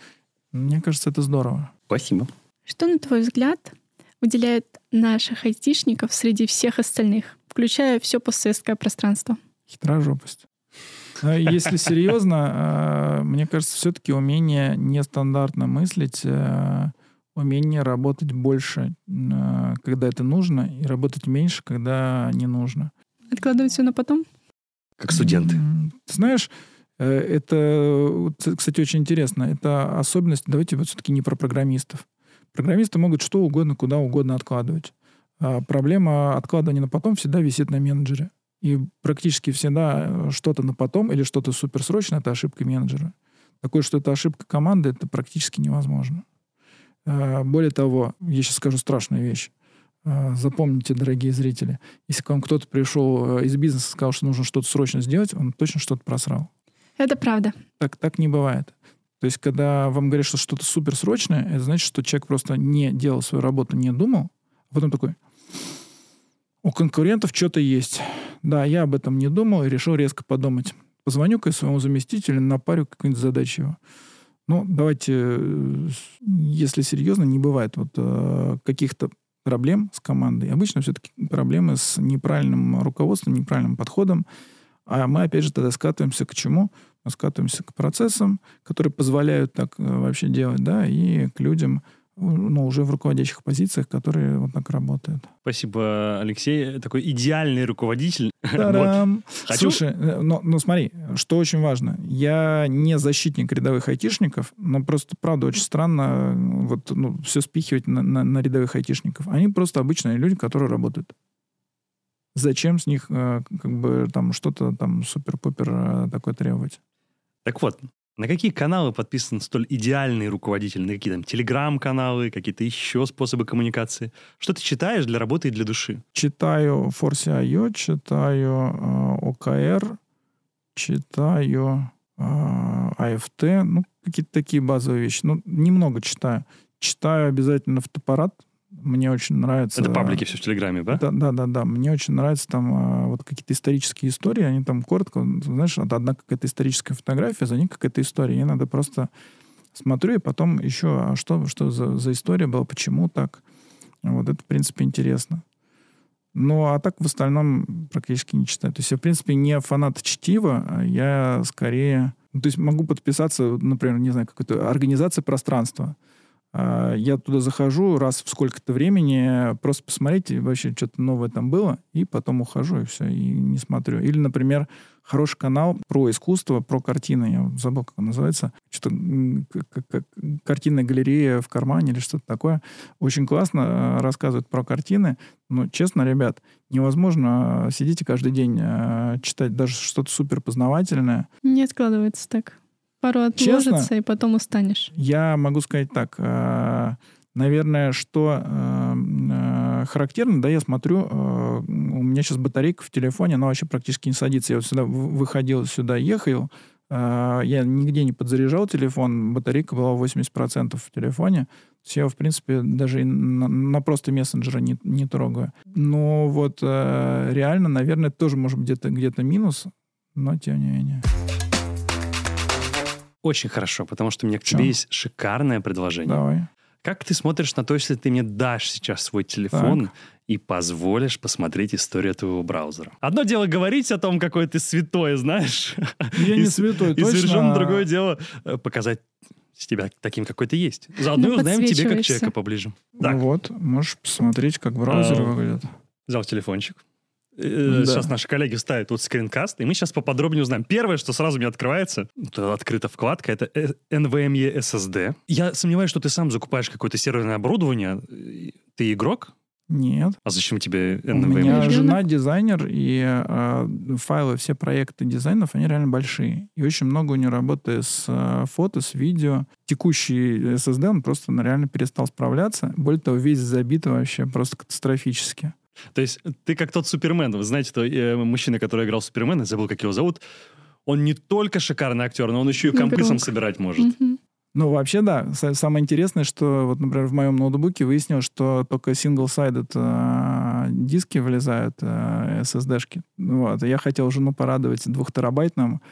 Мне кажется, это здорово. Спасибо. Что, на твой взгляд, выделяет наших айтишников среди всех остальных, включая все постсоветское пространство? Хитрожопость. А если серьезно, а, мне кажется, все-таки умение нестандартно мыслить, э, умение работать больше, э, когда это нужно, и работать меньше, когда не нужно. Откладывать все на потом? Как студенты. Ты знаешь, э, это, кстати, очень интересно. Это особенность, давайте вот все-таки не про программистов. Программисты могут что угодно, куда угодно откладывать. А проблема откладывания на потом всегда висит на менеджере. И практически всегда э, что-то на потом или что-то суперсрочно — это ошибка менеджера. Такое, что это ошибка команды, это практически невозможно. Более того, я сейчас скажу страшную вещь. А, запомните, дорогие зрители, если к вам кто-то пришел э, из бизнеса и сказал, что нужно что-то срочно сделать, он точно что-то просрал. Это правда. Так, так не бывает. То есть, когда вам говорят, что что-то суперсрочное, это значит, что человек просто не делал свою работу, не думал, а потом такой, у конкурентов что-то есть. Да, я об этом не думал и решил резко подумать. Позвоню-ка своему заместителю, напарю какую-нибудь задачу его. Ну, давайте, э, если серьезно, не бывает вот э, каких-то проблем с командой. Обычно все-таки проблемы с неправильным руководством, неправильным подходом. А мы, опять же, тогда скатываемся к чему? Мы скатываемся к процессам, которые позволяют так э, вообще делать, да, и к людям, ну, уже в руководящих позициях, которые вот так работают. Спасибо, Алексей. Такой идеальный руководитель. Вот. Хочу... Слушай, э, но, но смотри, что очень важно. Я не защитник рядовых айтишников, но просто, правда, очень странно э, вот, ну, все спихивать на, на, на рядовых айтишников. Они просто обычные люди, которые работают. Зачем с них э, как бы там что-то там супер-пупер такое требовать? Так вот, на какие каналы подписан столь идеальный руководитель? На какие там телеграм-каналы, какие-то еще способы коммуникации? Что ты читаешь для работы и для души? Читаю Force.io, читаю э, OKR, читаю э, AFT, ну, какие-то такие базовые вещи. Ну, немного читаю. Читаю обязательно фотоаппарат, мне очень нравится... Это паблики все в Телеграме, да? Да, да, да, да. Мне очень нравятся там а, вот какие-то исторические истории, они там коротко, знаешь, одна какая-то историческая фотография, за ней какая-то история. И надо просто смотрю, и потом еще, а что, что за, за история была, почему так. Вот это, в принципе, интересно. Ну, а так в остальном практически не читаю. То есть я, в принципе, не фанат чтива, а я скорее... Ну, то есть могу подписаться, например, не знаю, какой-то организация пространства. А, я туда захожу раз в сколько-то времени, просто посмотреть, вообще что-то новое там было, и потом ухожу, и все, и не смотрю. Или, например, хороший канал про искусство, про картины, я забыл, как он называется, что-то картинная галерея в кармане или что-то такое. Очень классно а, рассказывают про картины, но, честно, ребят, невозможно сидеть и каждый день а, читать даже что-то супер познавательное. Не откладывается так пару отложится, Честно, и потом устанешь. Я могу сказать так. Э, наверное, что э, э, характерно, да, я смотрю, у меня сейчас батарейка в телефоне, она вообще практически не садится. Я вот сюда выходил, сюда ехал, я нигде не подзаряжал телефон, батарейка была 80% в телефоне. Я, в принципе, даже на, на просто мессенджера не, не трогаю. Но вот реально, наверное, тоже может быть где-то где минус, но тем не менее. Очень хорошо, потому что у меня к Чем? тебе есть шикарное предложение. Давай. Как ты смотришь на то, если ты мне дашь сейчас свой телефон так. и позволишь посмотреть историю твоего браузера? Одно дело говорить о том, какой ты святой, знаешь. Я не святой, и точно. И совершенно другое дело э, показать с тебя таким, какой ты есть. Заодно ну, узнаем тебе как человека поближе. Так. Ну вот, можешь посмотреть, как браузер а, выглядит. Взял телефончик. Э, да. Сейчас наши коллеги ставят тут скринкаст, и мы сейчас поподробнее узнаем. Первое, что сразу мне открывается, это открыта вкладка, это NVMe SSD. Я сомневаюсь, что ты сам закупаешь какое-то серверное оборудование. Ты игрок? Нет. А зачем тебе NVMe? У меня жена дизайнер, и э, файлы, все проекты дизайнов, они реально большие. И очень много у нее работы с э, фото, с видео. Текущий SSD, он просто ну, реально перестал справляться. Более того, весь забит вообще просто катастрофически. То есть ты как тот Супермен. Вы знаете, что э, мужчина, который играл Супермена, забыл, как его зовут, он не только шикарный актер, но он еще и Игрок. компы собирать может. Мгм. Ну, вообще, да. Самое интересное, что, вот, например, в моем ноутбуке выяснилось, что только single-sided э, диски влезают, э, SSD-шки. Вот. Я хотел жену порадовать двухтерабайтным,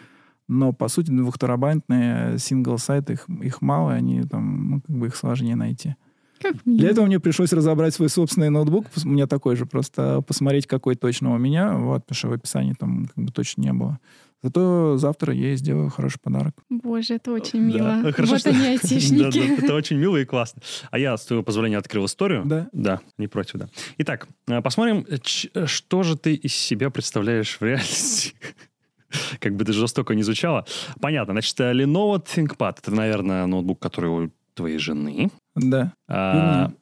но, по сути, двухтерабайтные single-side, их, их мало, они там, ну, как бы их сложнее найти. Как Для этого мне пришлось разобрать свой собственный ноутбук, у меня такой же, просто посмотреть, какой точно у меня, вот, потому что в описании там как бы точно не было. Зато завтра я ей сделаю хороший подарок. Боже, это очень Да. мило. Хорошо, вот что- они, Да, айтишники. да, это очень мило и классно. А я, с твоего позволения, открыл историю. Да. Да, не против, да. Итак, э, посмотрим, ч- что же ты из себя представляешь в реальности. Как бы ты жестоко не звучало. Понятно. Значит, э, Lenovo ThinkPad. Это, наверное, ноутбук, который твоей жены. Да. А, мне.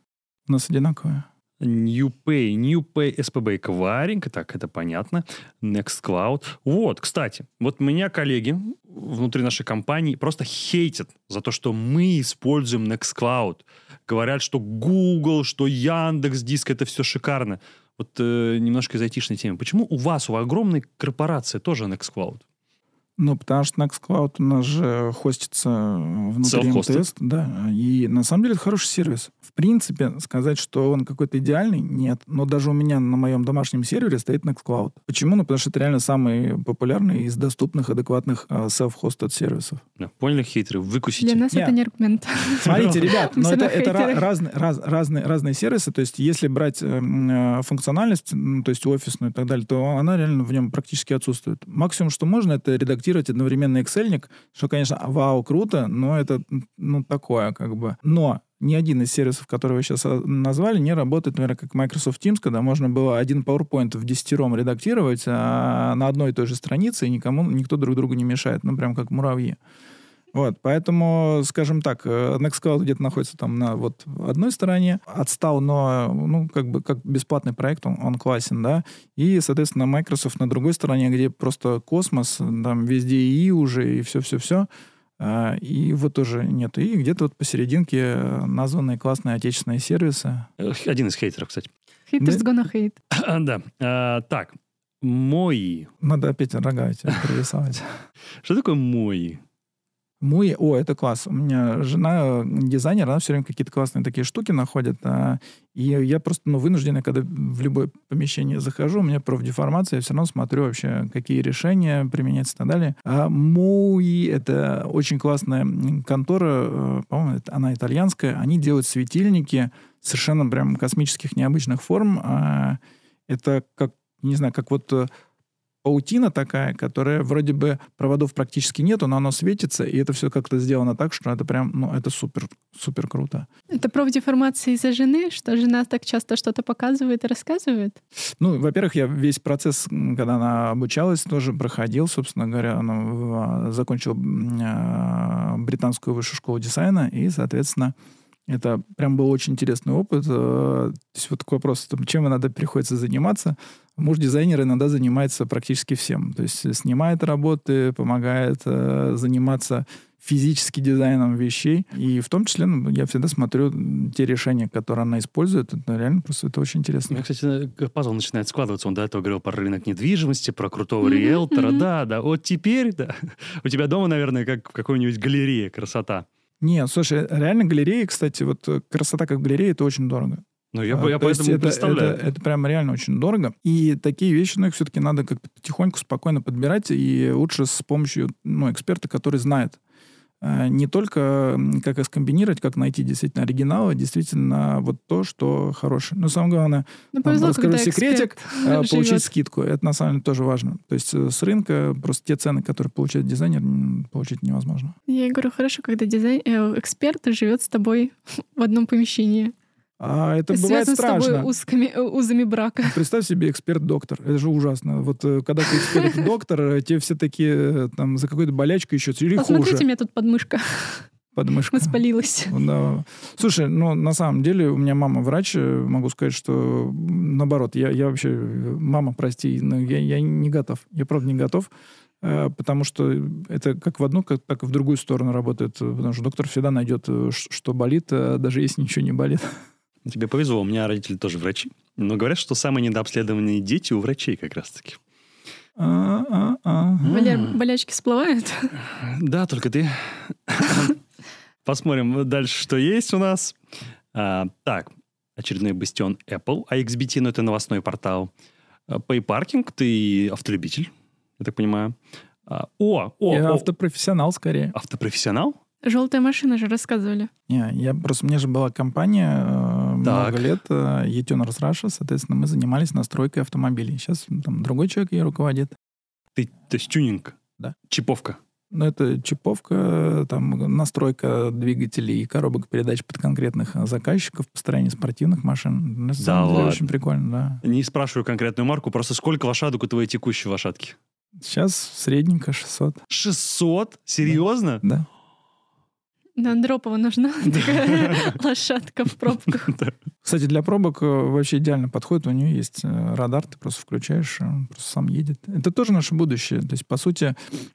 У нас одинаковые. NewPay, NewPay SPB Acquiring, так, это понятно. Nextcloud. Вот, кстати, вот меня коллеги внутри нашей компании просто хейтят за то, что мы используем Nextcloud. Говорят, что Google, что Яндекс Диск, это все шикарно. Вот э, немножко из айтишной темы. Почему у вас, у огромной корпорации тоже Nextcloud? Ну, потому что Nextcloud у нас же хостится внутри. МТС. Да, и на самом деле это хороший сервис. В принципе, сказать, что он какой-то идеальный, нет. Но даже у меня на моем домашнем сервере стоит Nextcloud. Почему? Ну, потому что это реально самый популярный из доступных, адекватных а, self-hosted сервисов. Да, поняли, хейтеры? Выкусите. Для нас Не. это не аргумент. Смотрите, ребят, но это, это разные, раз- разные, разные сервисы. То есть, если брать эм, э, функциональность, ну, то есть офисную и так далее, то она реально в нем практически отсутствует. Максимум, что можно, это редактировать одновременно Excel, что, конечно, вау, круто, но это, ну, такое как бы. Но ни один из сервисов, которые вы сейчас а, назвали, не работает, например, как Microsoft Teams, когда можно было один PowerPoint в десятером редактировать а, на одной и той же странице, и никому, никто друг другу не мешает. Ну, прям как муравьи. Вот, поэтому, скажем так, э, Nextcloud где-то находится там на вот одной стороне, отстал, но, ну, как бы, как бесплатный проект, он, он классен, да, и, соответственно, Microsoft на другой стороне, где просто космос, там везде ИИ уже, и все-все-все, а, и его тоже нет. И где-то вот посерединке э, названные классные отечественные сервисы. Э, Один из хейтеров, кстати. Haters gonna hate. да. А, так, мои. Надо опять рога эти прорисовать. Что такое мои? Муи, о, это класс. У меня жена дизайнер, она все время какие-то классные такие штуки находит. а, и я просто, ну, вынужденный, когда в любое помещение захожу, у меня профдеформация, я все равно смотрю вообще, какие решения применяются и так далее. А Муи — это очень классная контора, э, по-моему, она итальянская. Они делают светильники совершенно прям космических необычных форм. А, это как, не знаю, как вот э, паутина такая, которая вроде бы проводов практически нету, но оно светится, и это все как-то сделано так, что это прям, ну, это супер, супер круто. Это профдеформация из-за жены, что жена так часто что-то показывает и рассказывает? Ну, во-первых, я весь процесс, когда она обучалась, тоже проходил, собственно говоря, она в- закончила а, британскую высшую школу дизайна, и, соответственно, это прям был очень интересный опыт. Э, То есть вот такой вопрос, там, чем иногда приходится заниматься. Муж дизайнера иногда занимается практически всем. То есть снимает работы, помогает э, заниматься физически дизайном вещей. И в том числе ну, я всегда смотрю те решения, которые она использует. Это реально просто это очень У интересно. меня, кстати, э, пазл начинает складываться. Он до этого говорил про рынок недвижимости, про крутого Мгм, риэлтора. мгм. Да, да. Вот теперь, да. У тебя дома, наверное, как в какой-нибудь галерее красота. Нет, слушай, реально галереи, кстати, вот э, красота как галереи, это очень дорого. Ну, я, А, я поэтому это, представляю. Это, это прям реально очень дорого. И такие вещи, ну, их все-таки надо как-то потихоньку, спокойно подбирать, и лучше с помощью ну, эксперта, который знает не только как их скомбинировать, как найти действительно оригиналы, действительно вот то, что хорошее. Но самое главное, Ну, повезло, расскажу когда секретик, э, получить живет. скидку. Это на самом деле тоже важно. То есть э, с рынка просто те цены, которые получает дизайнер, получить невозможно. Я и говорю, хорошо, когда дизайн... э, эксперт живет с тобой в одном помещении. А это И бывает связан с тобой страшно. э, узами брака. Представь себе эксперт-доктор. Это же ужасно. Вот э, когда ты эксперт-доктор, э, тебе все такие там за какой-то болячкой еще или Посмотрите, у хуже меня тут подмышка подмышка. воспалилась. Да. Слушай, ну, на самом деле, у меня мама врач, могу сказать, что наоборот, я, я вообще, мама, прости, но я, я не готов. Я правда не готов, потому что это как в одну, как, так и в другую сторону работает, потому что доктор всегда найдет, что болит, даже если ничего не болит. Тебе повезло, у меня родители тоже врачи. Но говорят, что самые недообследованные дети у врачей как раз-таки. А, а, а. Халяр, болячки всплывают? Да, только ты. Посмотрим дальше, что есть у нас. А, так, очередной бастион Apple, а XBT, ну это новостной портал. PayParking, ты автолюбитель, я так понимаю. А, о, о, Я о, автопрофессионал скорее. автопрофессионал? Желтая машина же рассказывали. Не, я просто, мне же была компания э. Много лет, э, E-Tuners Russia, соответственно, мы занимались настройкой автомобилей. Сейчас там другой человек ее руководит. Ты, то есть тюнинг? Да. Чиповка? Ну, это чиповка, там настройка двигателей и коробок передач под конкретных э, заказчиков, построение спортивных машин. На самом деле ладно. очень прикольно, да. Не спрашиваю конкретную марку, просто сколько лошадок у твоей текущей лошадки? Сейчас средненько 600, 600? Серьезно? да. На Андропова нужна такая лошадка в пробках. Кстати, для пробок э, вообще идеально подходит. У нее есть э, радар, ты просто включаешь, и он просто сам едет. Это тоже наше будущее. То есть, по сути,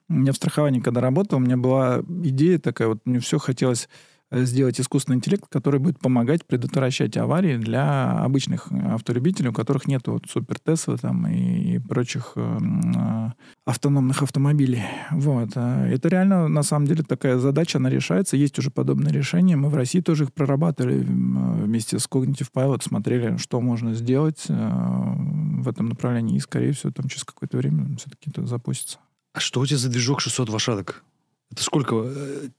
у меня в страховании, когда работал, у меня была идея такая, вот мне все хотелось э, сделать искусственный интеллект, который будет помогать предотвращать аварии для обычных э, автолюбителей, у которых нет вот супер Тесла там и, прочих э, э, автономных автомобилей. Вот. Это реально, на самом деле, такая задача, она решается. Есть уже подобные решения. Мы в России тоже их прорабатывали вместе с Cognitive Pilot, смотрели, что можно сделать э, в этом направлении. И, скорее всего, там через какое-то время все-таки это запустится. А что у тебя за движок 600 лошадок? Это сколько? э,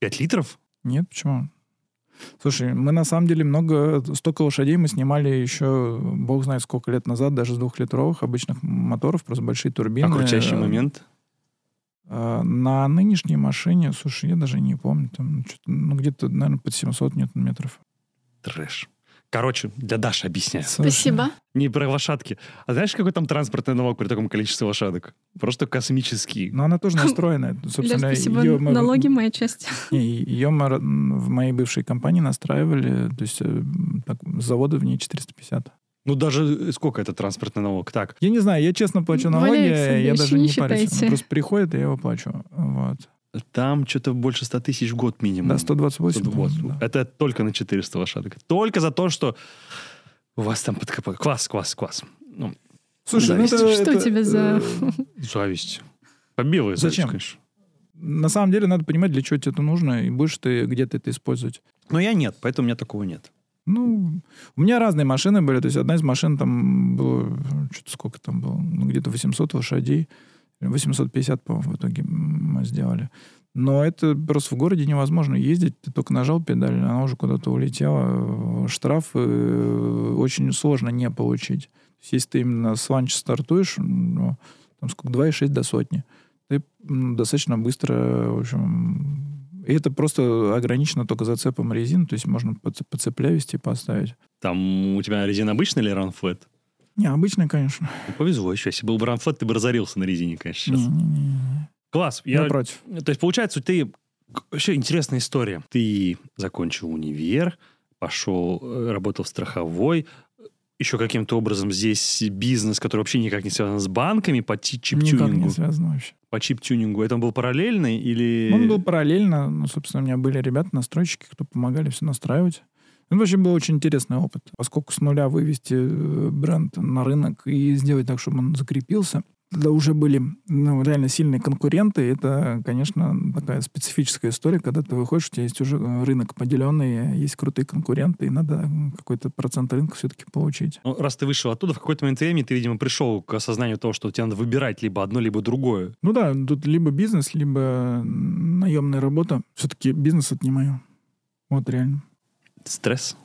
5 литров? Нет, почему? Слушай, мы на самом деле много, столько лошадей мы снимали еще, бог знает сколько лет назад, даже с двухлитровых обычных моторов, просто большие турбины. А крутящий момент? А, На нынешней машине, слушай, я даже не помню, там ну, где-то, наверное, под 700 ньютон-метров. Трэш. Короче, для Даши объясняю. Спасибо. Не про лошадки. А знаешь, какой там транспортный налог при таком количестве лошадок? Просто космический. Но она тоже настроена. Собственно, спасибо. ее Налоги моя часть. Не, ее мы в моей бывшей компании настраивали, то есть э, так, с завода в ней 450. Ну, даже э, сколько это транспортный налог? Так, Я не знаю, я честно плачу налоги, Валяй, я даже не не парюсь. считайте. Он Просто приходит, и я его плачу. Вот. Там что-то больше 100 тысяч в год минимум. Да, 128. Вот. по-моему, да. Это только на 400 лошадок. Только за то, что у вас там подкопали. Класс, класс, класс. Ну, Слушай, ну это- Что это, у тебя за- э, зависть. Зависть, Зачем? конечно. На самом деле надо понимать, для чего тебе это нужно, и будешь ты где-то это использовать. Но я нет, поэтому у меня такого нет. Ну, у меня разные машины были. То есть одна из машин там было, что-то сколько там было, ну, где-то 800 лошадей. 850, по-моему, в итоге мы сделали. Но это просто в городе невозможно ездить. Ты только нажал педаль, она уже куда-то улетела. Штраф э, очень сложно не получить. Если ты именно с ланча стартуешь, ну, там сколько, 2,6 до сотни, ты м, достаточно быстро, в общем... И это просто ограничено только зацепом резин, то есть можно по, по цепля вести поставить. Там у тебя резина обычная или ранфлет? Не, обычная, конечно. Ну, повезло еще. Если был бы ранфлет, ты бы разорился на резине, конечно, сейчас. Не-не-не. Класс. Я Я, против. То есть, получается, ты... Вообще интересная история. Ты закончил универ, пошел, э, работал в страховой, еще каким-то образом здесь бизнес, который вообще никак не связан с банками по ти- Никак не чип-тюнингу. связано вообще. По чип-тюнингу. Это он был параллельный или... Он был параллельно. Ну, собственно, у меня были ребята-настройщики, кто помогали все настраивать. Это вообще был очень интересный опыт. Поскольку с нуля вывести э, бренд на рынок и сделать так, чтобы он закрепился, тогда уже были ну, реально сильные конкуренты. Это, конечно, такая специфическая история, когда ты выходишь, у тебя есть уже э, рынок поделенный, есть крутые конкуренты, и надо какой-то процент рынка все-таки получить. Ну, раз ты вышел оттуда, в какой-то момент времени ты, видимо, пришел к осознанию того, что тебе надо выбирать либо одно, либо другое. Ну да, тут либо бизнес, либо наемная работа. Все-таки бизнес мое. Вот реально. Стресс.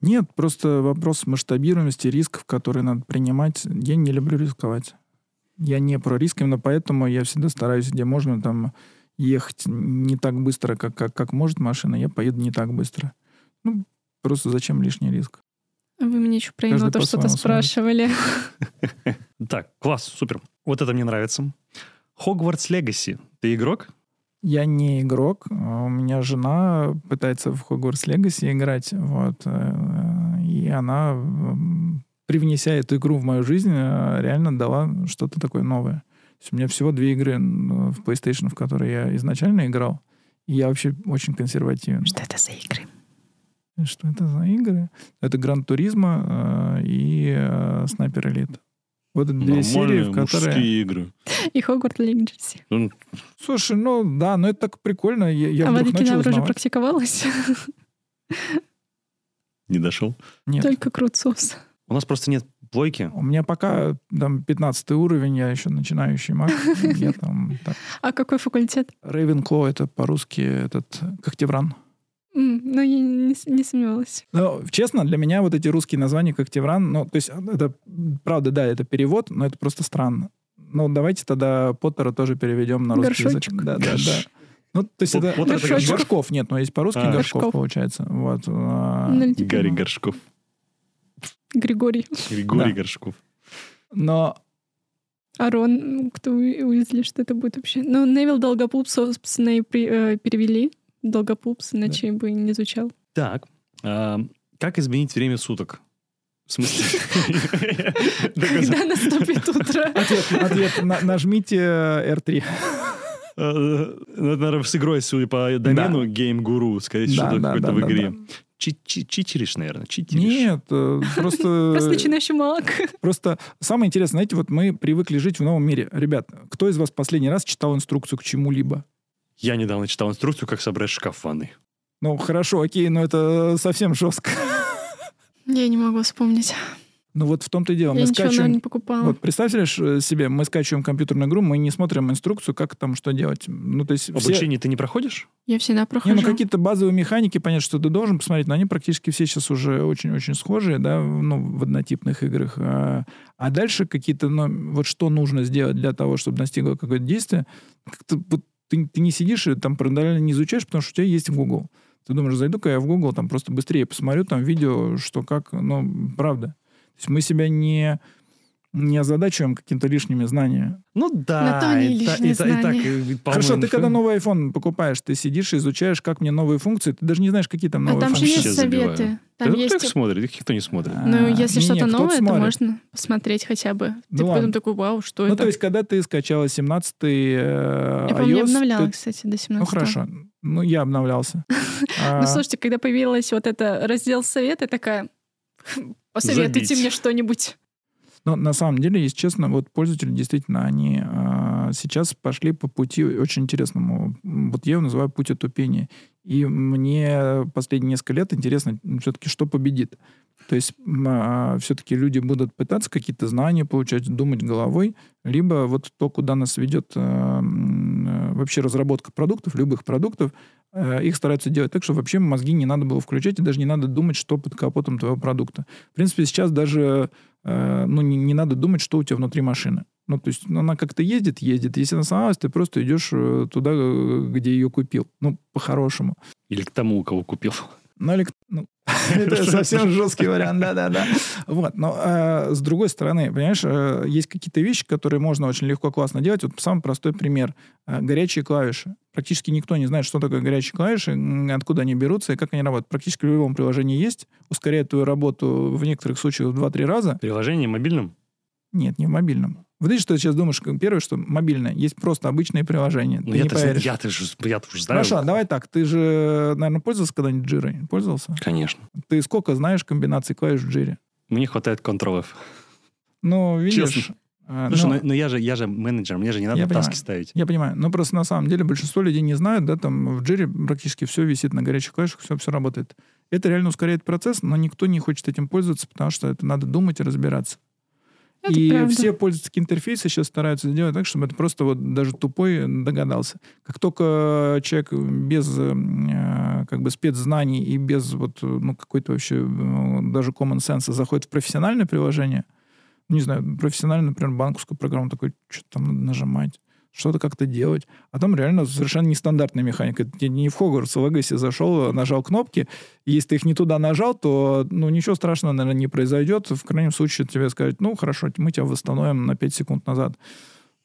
Нет, просто вопрос масштабируемости рисков, которые надо принимать. Я не люблю рисковать. Я не про риск, именно поэтому я всегда стараюсь, где можно там ехать не так быстро, как, как, как может машина, я поеду не так быстро. Ну, просто зачем лишний риск? Вы меня еще про енота что-то спрашивали. Так, класс, супер. Вот это мне нравится. Хогвартс Легаси. Ты игрок? Я не игрок. а У меня жена пытается в Хогвартс Легаси играть. Вот. э, И она, привнеся эту игру в мою жизнь, э, реально дала что-то такое новое. То есть у меня всего две игры в PlayStation, в которые я изначально играл. И я вообще очень консервативен. Что это за игры? Что это за игры? Это Гран Туризма э, и э, Снайпер Элит. Вот это две серии, в которые... мужские игры. И Хогвартс Легаси. Ну, Слушай, ну да, но это так прикольно. Я, я А уже узнавать. практиковалась. не дошел. Нет, Только Круцос. У нас просто нет плойки. у меня пока там 15 уровень, я еще начинающий маг. А какой факультет? Рейвенкло это по-русски этот Когтевран. Ну, я не, не сомневалась. Ну, честно, для меня вот эти русские названия Когтевран, ну, то есть это, правда, да, это перевод, но это просто странно. Ну, давайте тогда Поттера тоже переведем на русский язык. Горшочек. Да, да, да. Ну, то есть это горшков нет, но есть по-русски А. горшков, Горшков. получается. Вот. а, Ну, типа, Гарри Горшков. Григорий. Григорий Да. Горшков. Но А Рон, ну, кто Уизли, что это будет вообще? Ну, Невил Долгопупс, собственно, и при- э, перевели. Долгопупс, иначе бы не звучал. Так, а, как изменить время суток? В смысле? Когда наступит утро? ответ, ответ на- нажмите э, R3. Э, это, наверное, с игрой, судя по домену, Game Guru, скорее всего, Да, что-то да, какое-то да, в да, игре. да. Чи- чи- Читеришь, наверное, читеришь. Нет, э, просто... Просто начинающий маг. Просто самое интересное, знаете, вот мы привыкли жить в новом мире. Ребят, кто из вас последний раз читал инструкцию к чему-либо? Я недавно читал инструкцию, как собрать шкаф в ванной. Ну, хорошо, окей, но это совсем жестко. Я не могу вспомнить. Ну вот в том-то и дело. Я Мы ничего, наверное, скачиваем... не покупала. Вот представьте лишь э, себе, мы скачиваем компьютерную игру, мы не смотрим инструкцию, как там что делать. Ну, то есть все... Обучение ты не проходишь? Я всегда Не, прохожу. ну какие-то базовые механики, понятно, что ты должен посмотреть, но они практически все сейчас уже очень-очень схожие, да, в- ну, в однотипных играх. А, а дальше какие-то, ну, вот что нужно сделать для того, чтобы достигло какое-то действие, как-то вот ты, ты не сидишь и там параллельно не изучаешь, потому что у тебя есть Google. Ты думаешь, зайду-ка я в Google, там просто быстрее посмотрю там видео, что как, ну, правда. То есть мы себя не, не озадачиваем какими-то лишними знаниями. Ну да. На то они и та- лишние и та- и так, знания. и, Хорошо, ты когда новый iPhone покупаешь, ты сидишь и изучаешь, как мне новые функции, ты даже не знаешь, какие там А новые там же функции. вообще есть забиваю. советы. Там Да есть... Кто их смотрит? Их никто не смотрит. Ну, А, если не-не, что-то новое, то можно посмотреть хотя бы. Ну Ты ладно. потом такой, вау, что Ну, это? то есть, когда ты скачала 17-й э, Я, помню, iOS, обновляла, ты- кстати, до 17 Ну, хорошо. Ну, я обновлялся. А, Ну, слушайте, когда появилась вот это раздел совета, я такая, «Хм, посоветуйте мне что-нибудь. Но на самом деле, если честно, вот пользователи действительно, они а, сейчас пошли по пути очень интересному. Вот я его называю путь отупения. И мне последние несколько лет интересно все-таки, что победит. То есть все-таки люди будут пытаться какие-то знания получать, думать головой, либо вот то, куда нас ведет э, э, вообще разработка продуктов, любых продуктов, э, их стараются делать так, чтобы вообще мозги не надо было включать, и даже не надо думать, что под капотом твоего продукта. В принципе, сейчас даже э, ну, не, не надо думать, что у тебя внутри машины. Ну, то есть ну, она как-то ездит, ездит. Если она сломалась, ты просто идешь э, туда, где ее купил. Ну, по-хорошему. Или к тому, у кого купил. Ну, или... к- ну, это совсем жесткий вариант, да-да-да. Вот, но э, с другой стороны, понимаешь, э, есть какие-то вещи, которые можно очень легко, классно делать. Вот самый простой пример. Э, горячие клавиши. Практически никто не знает, что такое горячие клавиши, откуда они берутся и как они работают. Практически в любом приложении есть. Ускоряет твою работу в некоторых случаях в 2-3 раза. Приложение мобильном? Нет, не в мобильном. Вот видишь, что ты сейчас думаешь, первое, что мобильное. Есть просто обычные приложения. Ну, я-то, я-то, же- я-то уже знаю. Хорошо, давай так. Ты же, наверное, пользовался когда-нибудь джирой? Пользовался? Конечно. Ты сколько знаешь комбинаций клавиш в джире? Мне хватает Ctrl-F. Ну, видишь... Честно. а, Слушай, ну, ну, ну я, же, я же менеджер, мне же не надо Я таски понимаю. ставить. Я понимаю. Но просто на самом деле большинство людей не знают, да, там в джире практически все висит на горячих клавишах, все, все работает. Это реально ускоряет процесс, но никто не хочет этим пользоваться, потому что это надо думать и разбираться. Это и правда. все пользовательские интерфейсы сейчас стараются сделать так, чтобы это просто вот даже тупой догадался. Как только человек без э, как бы спецзнаний и без вот ну какой-то вообще э, даже common sense заходит в профессиональное приложение, ну, не знаю, профессиональную, например, банковскую программу, такой, что там надо нажимать, что-то как-то делать. А там реально совершенно нестандартная механика. Ты не в Хогвартс Легаси зашел, нажал кнопки. Если ты их не туда нажал, то ну, ничего страшного, наверное, не произойдет. В крайнем случае тебе скажут, ну, хорошо, мы тебя восстановим на 5 секунд назад.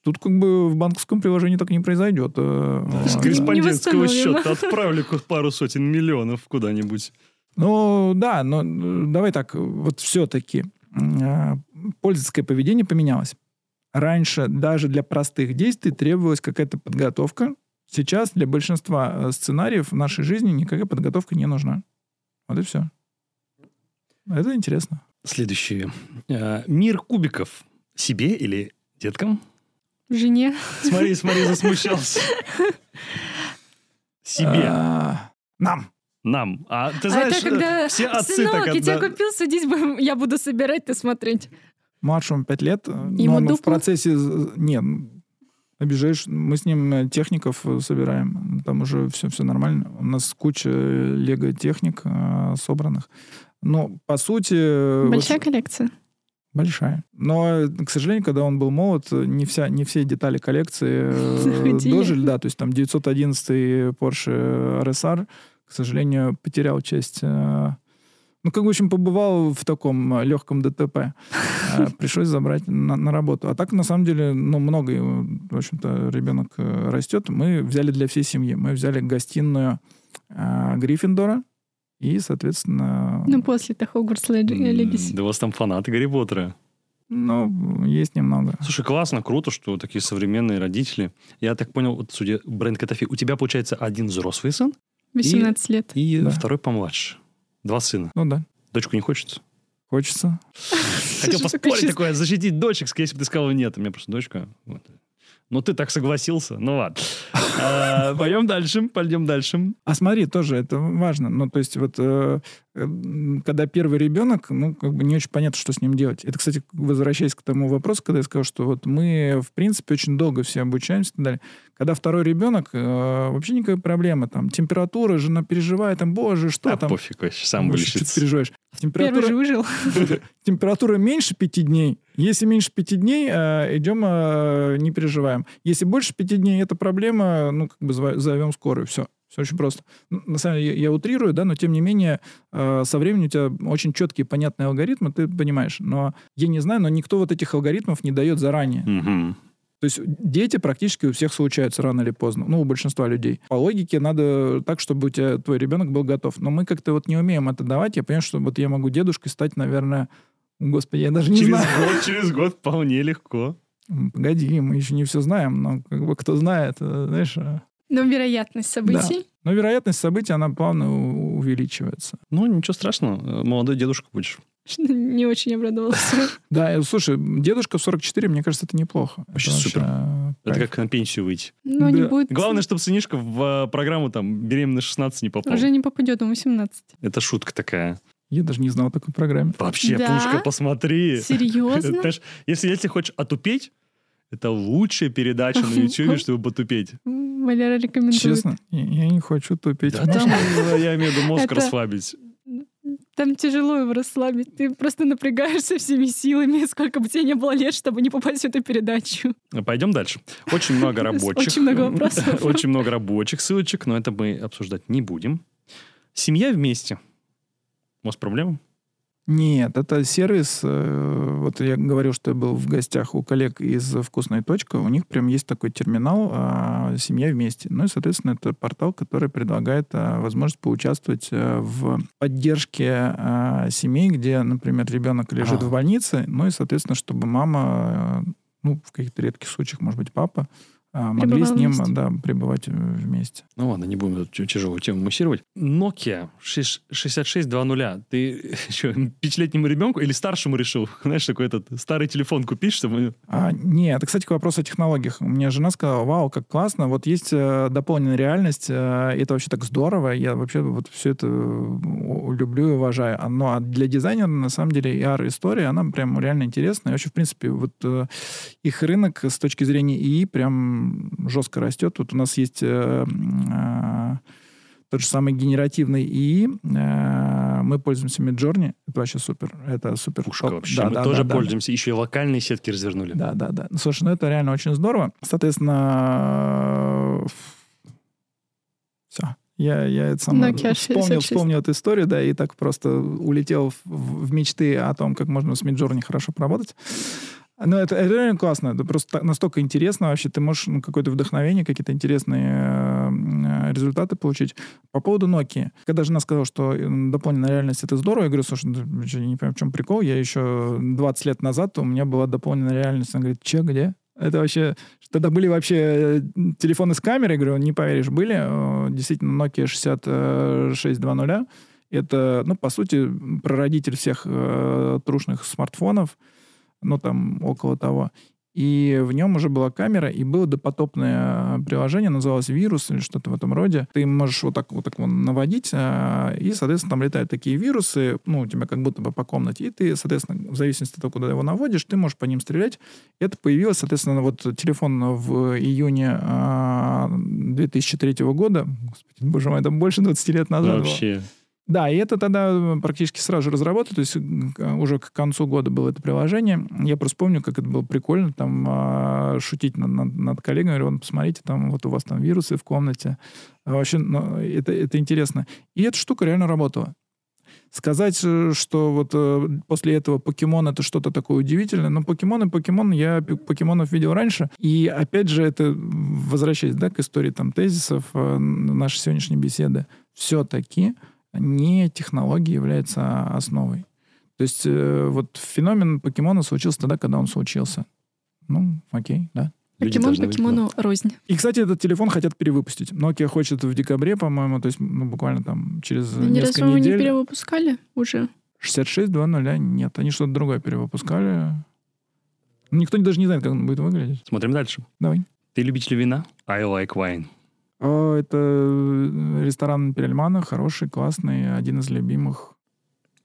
Тут как бы в банковском приложении так не произойдет. Э, С корреспондентского счета отправлю пару сотен миллионов куда-нибудь. Ну, да, но э, давай так, вот все-таки э, пользовательское поведение поменялось. Раньше даже для простых действий требовалась какая-то подготовка. Сейчас для большинства э, сценариев в нашей жизни никакая подготовка не нужна. Вот и все. Это интересно. Следующее. Э, Мир кубиков. Себе или деткам? Жене. Смотри, смотри, засмущался. Себе. А, Нам. Нам. А ты а знаешь, это когда, все отцы сынок, так я тебя отда- купил, садись, я буду собирать, ты смотреть. Младшему 5 лет. э, но Ему он в процессе... з- Не, обижаешь. Мы с ним э, техников э, собираем. Там уже все, все нормально. У нас куча лего-техник э, собранных. Но, по сути... Большая вот- коллекция. Большая. Но, к сожалению, когда он был молод, не, вся, не все детали коллекции э, дожили. Да, то есть там 911 Porsche RSR, к сожалению, потерял часть... э, Ну, как, в общем, побывал в таком э, легком ДТП. Э, Пришлось забрать на, на работу. А так, на самом деле, ну, много, э, в общем-то, ребенок растет. Мы взяли для всей семьи. Мы взяли гостиную э, Гриффиндора и, соответственно... Ну, после-то Хогвартс М, Легаси. Да у вас там фанаты Гарри Поттера. Ну, есть немного. Слушай, классно, круто, что такие современные родители. Я так понял, вот судя бренд Котофей, у тебя, получается, один взрослый сын 18 лет. и Да. второй помладше. Два сына. Ну да, Дочку не хочется? хочется. Хотел поспорить такое, защитить дочек, если бы ты сказал нет. У меня просто дочка. Вот. Ну, ты так согласился. Ну, ладно. А, Пойдем дальше, пойдем дальше. А смотри, тоже это важно. Ну, то есть вот э, когда первый ребенок, ну, как бы не очень понятно, что с ним делать. Это, кстати, возвращаясь к тому вопросу, когда я сказал, что вот мы, в принципе, очень долго все обучаемся и так далее. Когда второй ребенок, э, вообще никакой проблемы. Там температура, жена переживает, там, боже, что Да, там. пофиг вообще, сам Вообще, что ты вылечится. переживаешь? Первый Температура, же выжил. температура меньше пяти дней. Если меньше пяти дней, э, идем, э, не переживаем. Если больше пяти дней, это проблема, ну, как бы зовем скорую. Все. Все очень просто. На самом деле, я, утрирую, да, но тем не менее, э, со временем у тебя очень четкие, понятные алгоритмы, ты понимаешь. Но я не знаю, но никто вот этих алгоритмов не дает заранее. Мгм. То есть дети практически у всех случаются рано или поздно. Ну, у большинства людей. По логике надо так, чтобы у тебя твой ребенок был готов. Но мы как-то вот не умеем это давать. Я понимаю, что вот я могу дедушкой стать, наверное... Господи, я даже не Через знаю. год, через год вполне легко. Погоди, мы еще не все знаем, но как бы кто знает, э, знаешь... э, Но вероятность событий. Но вероятность событий, она плавно увеличивается. Ну, ничего страшного. э, Молодой дедушка будешь. Не очень обрадовался. Да, слушай, дедушка в 44, мне кажется, это неплохо. Вообще Это супер. Это как на пенсию выйти. Но не Да. будет... Главное, чтобы сынишка в программу там беременна 16 не попал. Уже не попадет, он 18. Это шутка такая. Я даже не знал о такой программе. Вообще, Да? Пушка, посмотри. Серьезно? Знаешь, если, если хочешь отупеть, это лучшая передача на YouTube, чтобы потупеть. Валера рекомендует. Честно, я, не хочу тупить. Да там, я имею в виду мозг расслабить. Там тяжело его расслабить. Ты просто напрягаешься всеми силами, сколько бы тебе не было лет, чтобы не попасть в эту передачу. Пойдем дальше. Очень много рабочих. Очень много вопросов. Очень много рабочих ссылочек, но это мы обсуждать не будем. Семья вместе. У вас проблемы? Нет, это сервис. э, Вот я говорил, что я был в гостях у коллег из «Вкусная точка». У них прям есть такой терминал а, «Семья вместе». Ну и, соответственно, это портал, который предлагает а, возможность поучаствовать а, в поддержке семей, где, например, ребенок лежит А. в больнице. Ну и, соответственно, чтобы мама, ну, в каких-то редких случаях, может быть, папа, а, могли с ним вместе. да, пребывать э, вместе. Ну ладно, не будем эту тяжелую тему муссировать. Nokia 6- 6620. Ты что, пятилетнему ребенку или старшему решил? Знаешь, такой этот старый телефон купить, чтобы... А, нет, это, кстати, к вопросу о технологиях. У меня жена сказала, вау, как классно, вот есть э, дополненная реальность, э, это вообще так здорово, я вообще вот все это э, люблю и уважаю. А, Ну, а для дизайнера, на самом деле, AR-история, она прям реально интересная. И вообще, в принципе, вот э, их рынок с точки зрения ИИ прям жестко растет. Вот у нас есть э, э, тот же самый генеративный ИИ, э, мы пользуемся Midjourney, это вообще супер, это супер. Пушка топ. вообще. Да, Мы да, тоже да, да. пользуемся. Еще и локальные сетки развернули. Да, да, да. Слушай, ну это реально очень здорово. Соответственно, все. Я, я это сам Nokia вспомнил, 66. вспомнил эту историю, да, и так просто улетел в, в- в мечты о том, как можно с Midjourney хорошо поработать. Ну, это, это реально классно. Это просто настолько интересно вообще. Ты можешь ну, какое-то вдохновение, какие-то интересные э, результаты получить. По поводу Nokia. Когда жена сказала, что э, дополненная реальность — это здорово, я говорю, слушай, ну, я не понимаю, в чем прикол. Я еще 20 лет назад, у меня была дополненная реальность. Она говорит, че, где? Это вообще... Тогда были вообще э, телефоны с камерой, говорю, не поверишь, были. Действительно, Nokia 6620. Это, ну, по сути, прародитель всех э, трушных смартфонов. Ну, там, около того. И в нем уже была камера, и было допотопное приложение, называлось «Вирус» или что-то в этом роде. Ты можешь вот так вот так вот наводить, а, и, соответственно, там летают такие вирусы, ну, у тебя как будто бы по комнате, и ты, соответственно, в зависимости от того, куда его наводишь, ты можешь по ним стрелять. Это появилось, соответственно, вот телефон в июне 2003 а, года. Господи, боже мой, это больше 20 лет назад Вообще. Было. Да, и это тогда практически сразу же разработали, то есть уже к концу года было это приложение. Я просто помню, как это было прикольно, там а, шутить над, над, над коллегами, говорю, посмотрите, там вот у вас там вирусы в комнате. А вообще, ну, это, это интересно. И эта штука реально работала. Сказать, э, что вот э, после этого покемон это что-то такое удивительное, но покемон и покемон, я покемонов видел раньше. И опять же, это возвращаясь да, к истории там тезисов э, нашей сегодняшней беседы, все-таки не технология является основой. То есть э, вот феномен покемона случился тогда, когда он случился. Ну, окей, да. Покемон покемону рознь. И, кстати, этот телефон хотят перевыпустить. Nokia хочет в декабре, по-моему, то есть ну, буквально там через Они несколько разве недель. не перевыпускали уже? 66.2.0 нет. Они что-то другое перевыпускали. Ну, Никто даже не знает, как он будет выглядеть. Смотрим дальше. Давай. Ты любитель вина? I like wine. Это э, ресторан Перельмана, хороший, классный, один из любимых.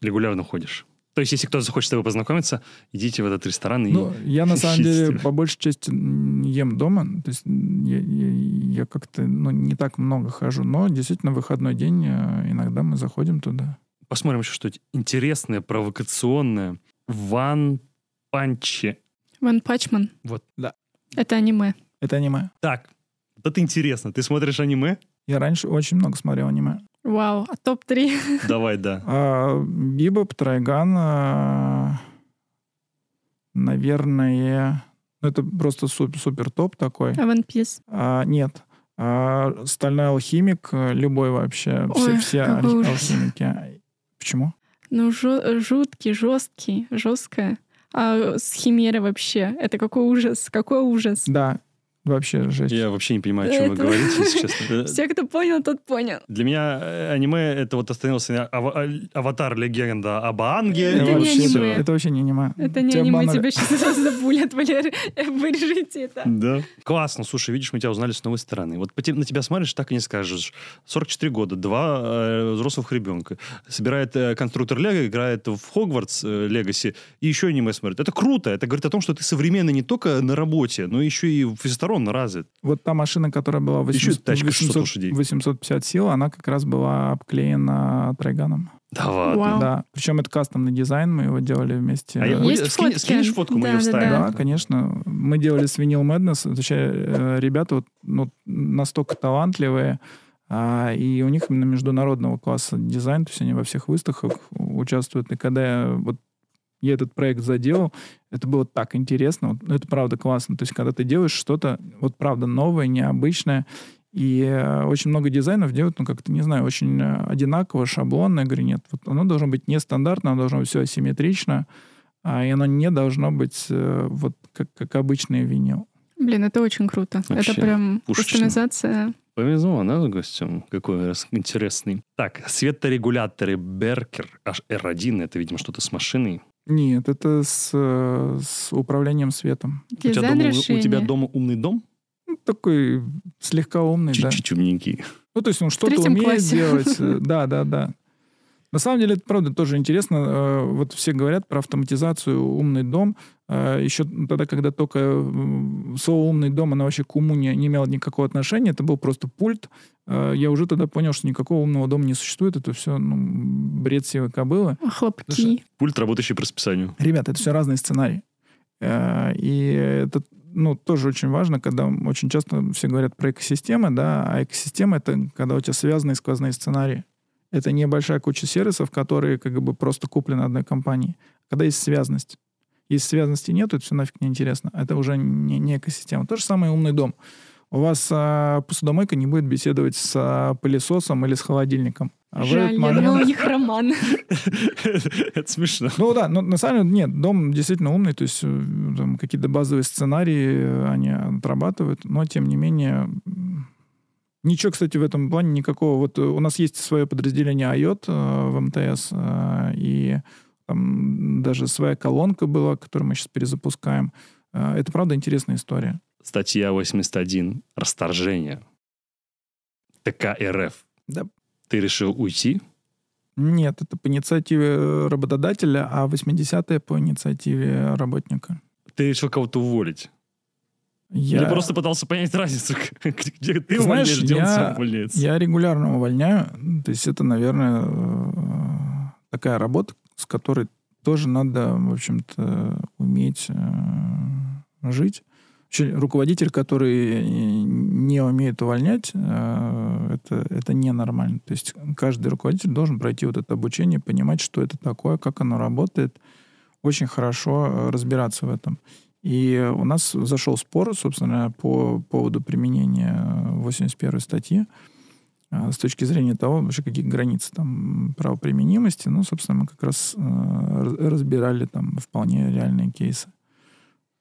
Регулярно ходишь? То есть, если кто-то захочет с тобой познакомиться, идите в этот ресторан и Ну, я на самом деле по большей части ем дома. То есть я, я- я как-то ну, не так много хожу. Но действительно, в выходной день э, иногда мы заходим туда. Посмотрим еще что-нибудь интересное, провокационное. Ван Панчи. Ван Пачман. Вот. Да. Это аниме. Это аниме. Так, это интересно. Ты смотришь аниме? Я раньше очень много смотрел аниме. Вау, а топ-3? Давай, да. А, Бибоп, Трайган, а, наверное... ну, Это просто суп- супер топ такой. А One Piece? А, нет. А, Стальной алхимик, любой вообще. Все, Ой, все алхимики. Почему? Ну, жо- жуткий, жесткий, жесткое. А с Химерой вообще. Это какой ужас, какой ужас. Да, вообще жесть. Я вообще не понимаю, о чем вы Это- говорите, если честно. Э, Все, кто понял, тот понял. Для меня э, аниме это вот остановился на ава- а- аватар легенда об Анге. Это не аниме. Это вообще не аниме. Это не Тебя аниме, тебя сейчас забулят, Валер. Вырежите это. Да. Классно. Слушай, видишь, мы тебя узнали с новой стороны. Вот на тебя смотришь, так и не скажешь. 44 года, два э, взрослых ребенка. Собирает э, конструктор Лего, играет в Хогвартс э, Легаси, и еще аниме смотрит. Это круто. Это говорит о том, что ты современный не только на работе, но еще и всесторонне развит. Вот та машина, которая была Еще 800, тачка 600 800 лошадей. 850 сил, она как раз была обклеена Трайганом. Да ладно. Вау. Да. Причем это кастомный дизайн, мы его делали вместе. А я- мы- Есть скинь- фотки? скинешь фотку, мы Да, ее да, вставим. Да, конечно. Мы делали с Vinyl Madness. Точнее, ребята вот, ну, настолько талантливые, а, и у них именно международного класса дизайн, то есть они во всех выставках участвуют. И когда я, вот, я этот проект заделал, это было так интересно. Вот, ну, это правда классно. То есть когда ты делаешь что-то, вот правда, новое, необычное, и э, очень много дизайнов делают, ну, как-то, не знаю, очень э, одинаково, шаблонно. Я говорю, нет, вот оно должно быть нестандартно, оно должно быть все асимметрично, а, и оно не должно быть э, вот как, как обычный винил. Блин, это очень круто. Вообще, это прям пушечно. кастомизация. Повезло, да, с гостем? Какой раз интересный. Так, светорегуляторы Беркер HR1, это, видимо, что-то с машиной. Нет, это с, с управлением светом. У тебя, дома, у тебя дома умный дом? Ну, такой слегка умный, да. Чуть-чуть умненький. Ну, то есть он что-то умеет классе. делать. Да, да, да. На самом деле, это правда тоже интересно. Э, Вот все говорят про автоматизацию умный дом. Э, Еще тогда, когда только слово умный дом, оно вообще к уму не, не имело никакого отношения. Это был просто пульт. Э, Я уже тогда понял, что никакого умного дома не существует. Это все ну, бред сивой кобылы. Хлопки. Пульт, работающий по расписанию. Ребята, это все разные сценарии. И это ну, тоже очень важно, когда очень часто все говорят про экосистемы, да, а экосистема — это когда у тебя связанные сквозные сценарии. Это небольшая куча сервисов, которые как бы просто куплены одной компанией. Когда есть связанность. Если связанности нет, это все нафиг не интересно. Это уже не, не экосистема. То же самое умный дом. У вас а, посудомойка не будет беседовать с а, пылесосом или с холодильником. А Жаль, я момент- думала, у них роман. Это смешно. ну да, но на самом деле нет, дом действительно умный, то есть э, там какие-то базовые сценарии э, они отрабатывают, но тем не менее ничего, кстати, в этом плане никакого. Вот э, у нас есть свое подразделение IOT э, в МТС, э, и там даже своя колонка была, которую мы сейчас перезапускаем. Это, правда, интересная история. Статья 81. Расторжение. ТК РФ. Да. Ты решил уйти? Нет, это по инициативе работодателя, а 80-е по инициативе работника. Ты решил кого-то уволить? Я... Или просто пытался понять разницу, где ты Знаешь, увольняешь, где он я- сам увольняется? Я регулярно увольняю. То есть это, наверное, э, такая работа, с которой тоже надо, в общем-то, уметь э, жить. Вообще, руководитель, который не умеет увольнять, э, это, это ненормально. То есть каждый руководитель должен пройти вот это обучение, понимать, что это такое, как оно работает, очень хорошо э, разбираться в этом. И у нас зашел спор, собственно, по поводу применения 81 статьи а, с точки зрения того, вообще какие границы там правоприменимости. Ну, собственно, мы как раз э, раз- разбирали там вполне реальные кейсы.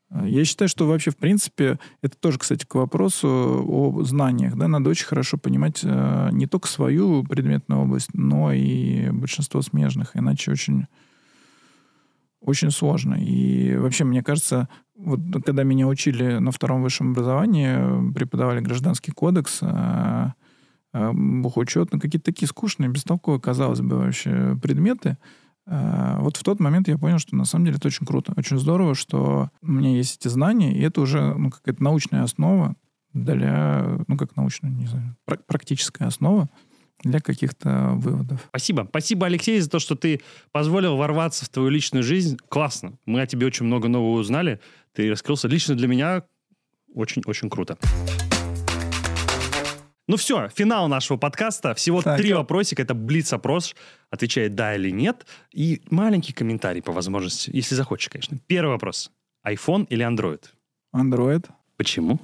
А, Я считаю, что вообще, в принципе, это тоже, кстати, к вопросу о знаниях. Да, надо очень хорошо понимать э, не только свою предметную область, но и большинство смежных, иначе очень, очень сложно. И вообще, мне кажется, вот когда меня учили на втором высшем образовании, преподавали гражданский кодекс, э, э, бухучет, ну, какие-то такие скучные, бестолковые, казалось бы, вообще предметы. Э, Вот в тот момент я понял, что на самом деле это очень круто, очень здорово, что у меня есть эти знания, и это уже ну, какая-то научная основа для, ну, как научная, не знаю, пра- практическая основа для каких-то выводов. Спасибо. Спасибо, Алексей, за то, что ты позволил ворваться в твою личную жизнь. Классно. Мы о тебе очень много нового узнали. Ты раскрылся. Лично для меня очень-очень круто. Ну все, финал нашего подкаста. Всего Так. три вопросика. Это блиц-опрос. Отвечает да или нет. И маленький комментарий по возможности, если захочешь, конечно. Первый вопрос. iPhone или Android? Android, Почему?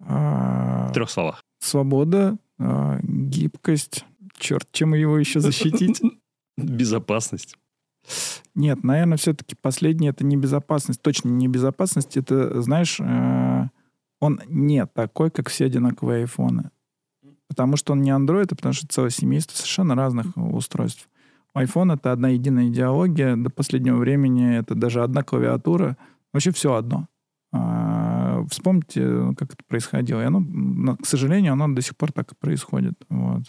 а, В трех словах. свобода, а, гибкость. Черт, чем его еще защитить? Безопасность. Нет, наверное, все-таки последнее это не безопасность. Точно не безопасность. Это, знаешь, э, он не такой, как все одинаковые айфоны. Потому что он не Android, а потому что целое семейство совершенно разных устройств. iPhone — это одна единая идеология. До последнего времени это даже одна клавиатура. Вообще все одно. А, Вспомните, как это происходило. И оно, к сожалению, оно до сих пор так и происходит. Вот.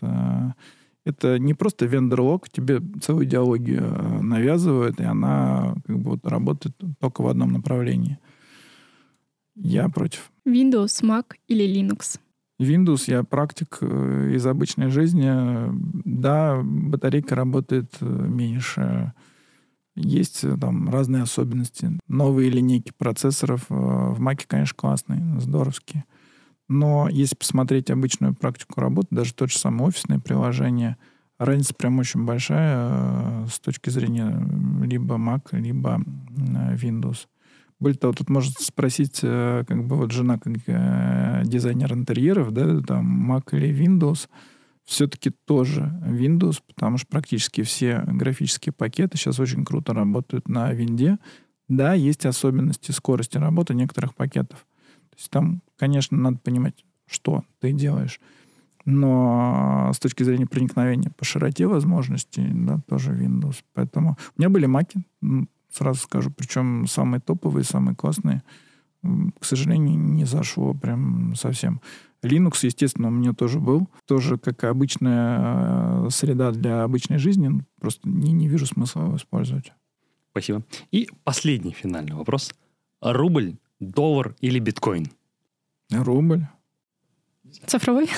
Это не просто вендерлог, тебе целую идеологию э, навязывают, и она как бы вот работает только в одном направлении. Я против. Windows, Mac или Linux? Windows я практик э, из обычной жизни. Да, батарейка работает э, меньше. Есть там разные особенности. Новые линейки процессоров в Mac, конечно, классные, здоровские. Но если посмотреть обычную практику работы, даже тот же самый офисное приложение, разница прям очень большая э, с точки зрения либо Mac, либо Windows. Более того, тут может спросить, э, как бы вот жена, как э, дизайнер интерьеров, да, там Mac или Windows, все-таки тоже Windows, потому что практически все графические пакеты сейчас очень круто работают на винде. Да, есть особенности скорости работы некоторых пакетов. То есть там, конечно, надо понимать, что ты делаешь. Но с точки зрения проникновения по широте возможностей, да, тоже Windows. Поэтому у меня были маки, сразу скажу, причем самые топовые, самые классные. К сожалению, не зашло прям совсем. Linux, естественно, у меня тоже был. Тоже как обычная э, среда для обычной жизни. ну, Просто не, не вижу смысла его использовать. Спасибо. И последний финальный вопрос. Рубль, доллар или биткоин? Рубль. Цифровой?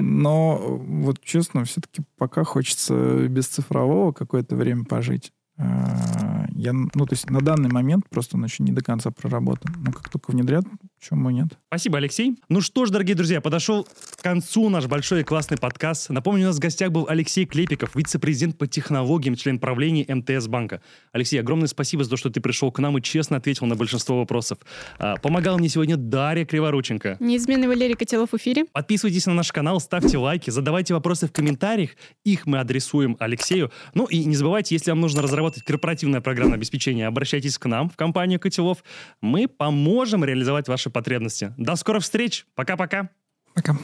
Но вот честно, все-таки пока хочется без цифрового какое-то время пожить. А, Я, ну, то есть на данный момент просто он еще не до конца проработан. Но как только внедрят, почему нет? Спасибо, Алексей. Ну что ж, дорогие друзья, подошел к концу наш большой и классный подкаст. Напомню, у нас в гостях был Алексей Клепиков, вице-президент по технологиям, член правления МТС банка. Алексей, огромное спасибо за то, что ты пришел к нам и честно ответил на большинство вопросов. А, Помогал мне сегодня Дарья Криворученко. Неизменный Валерий Котелов в эфире. Подписывайтесь на наш канал, ставьте лайки, задавайте вопросы в комментариях. Их мы адресуем Алексею. Ну и не забывайте, если вам нужно разработать корпоративное программное обеспечение, обращайтесь к нам в компанию Котелов. Мы поможем реализовать ваши потребности. До скорых встреч. Пока-пока. Пока.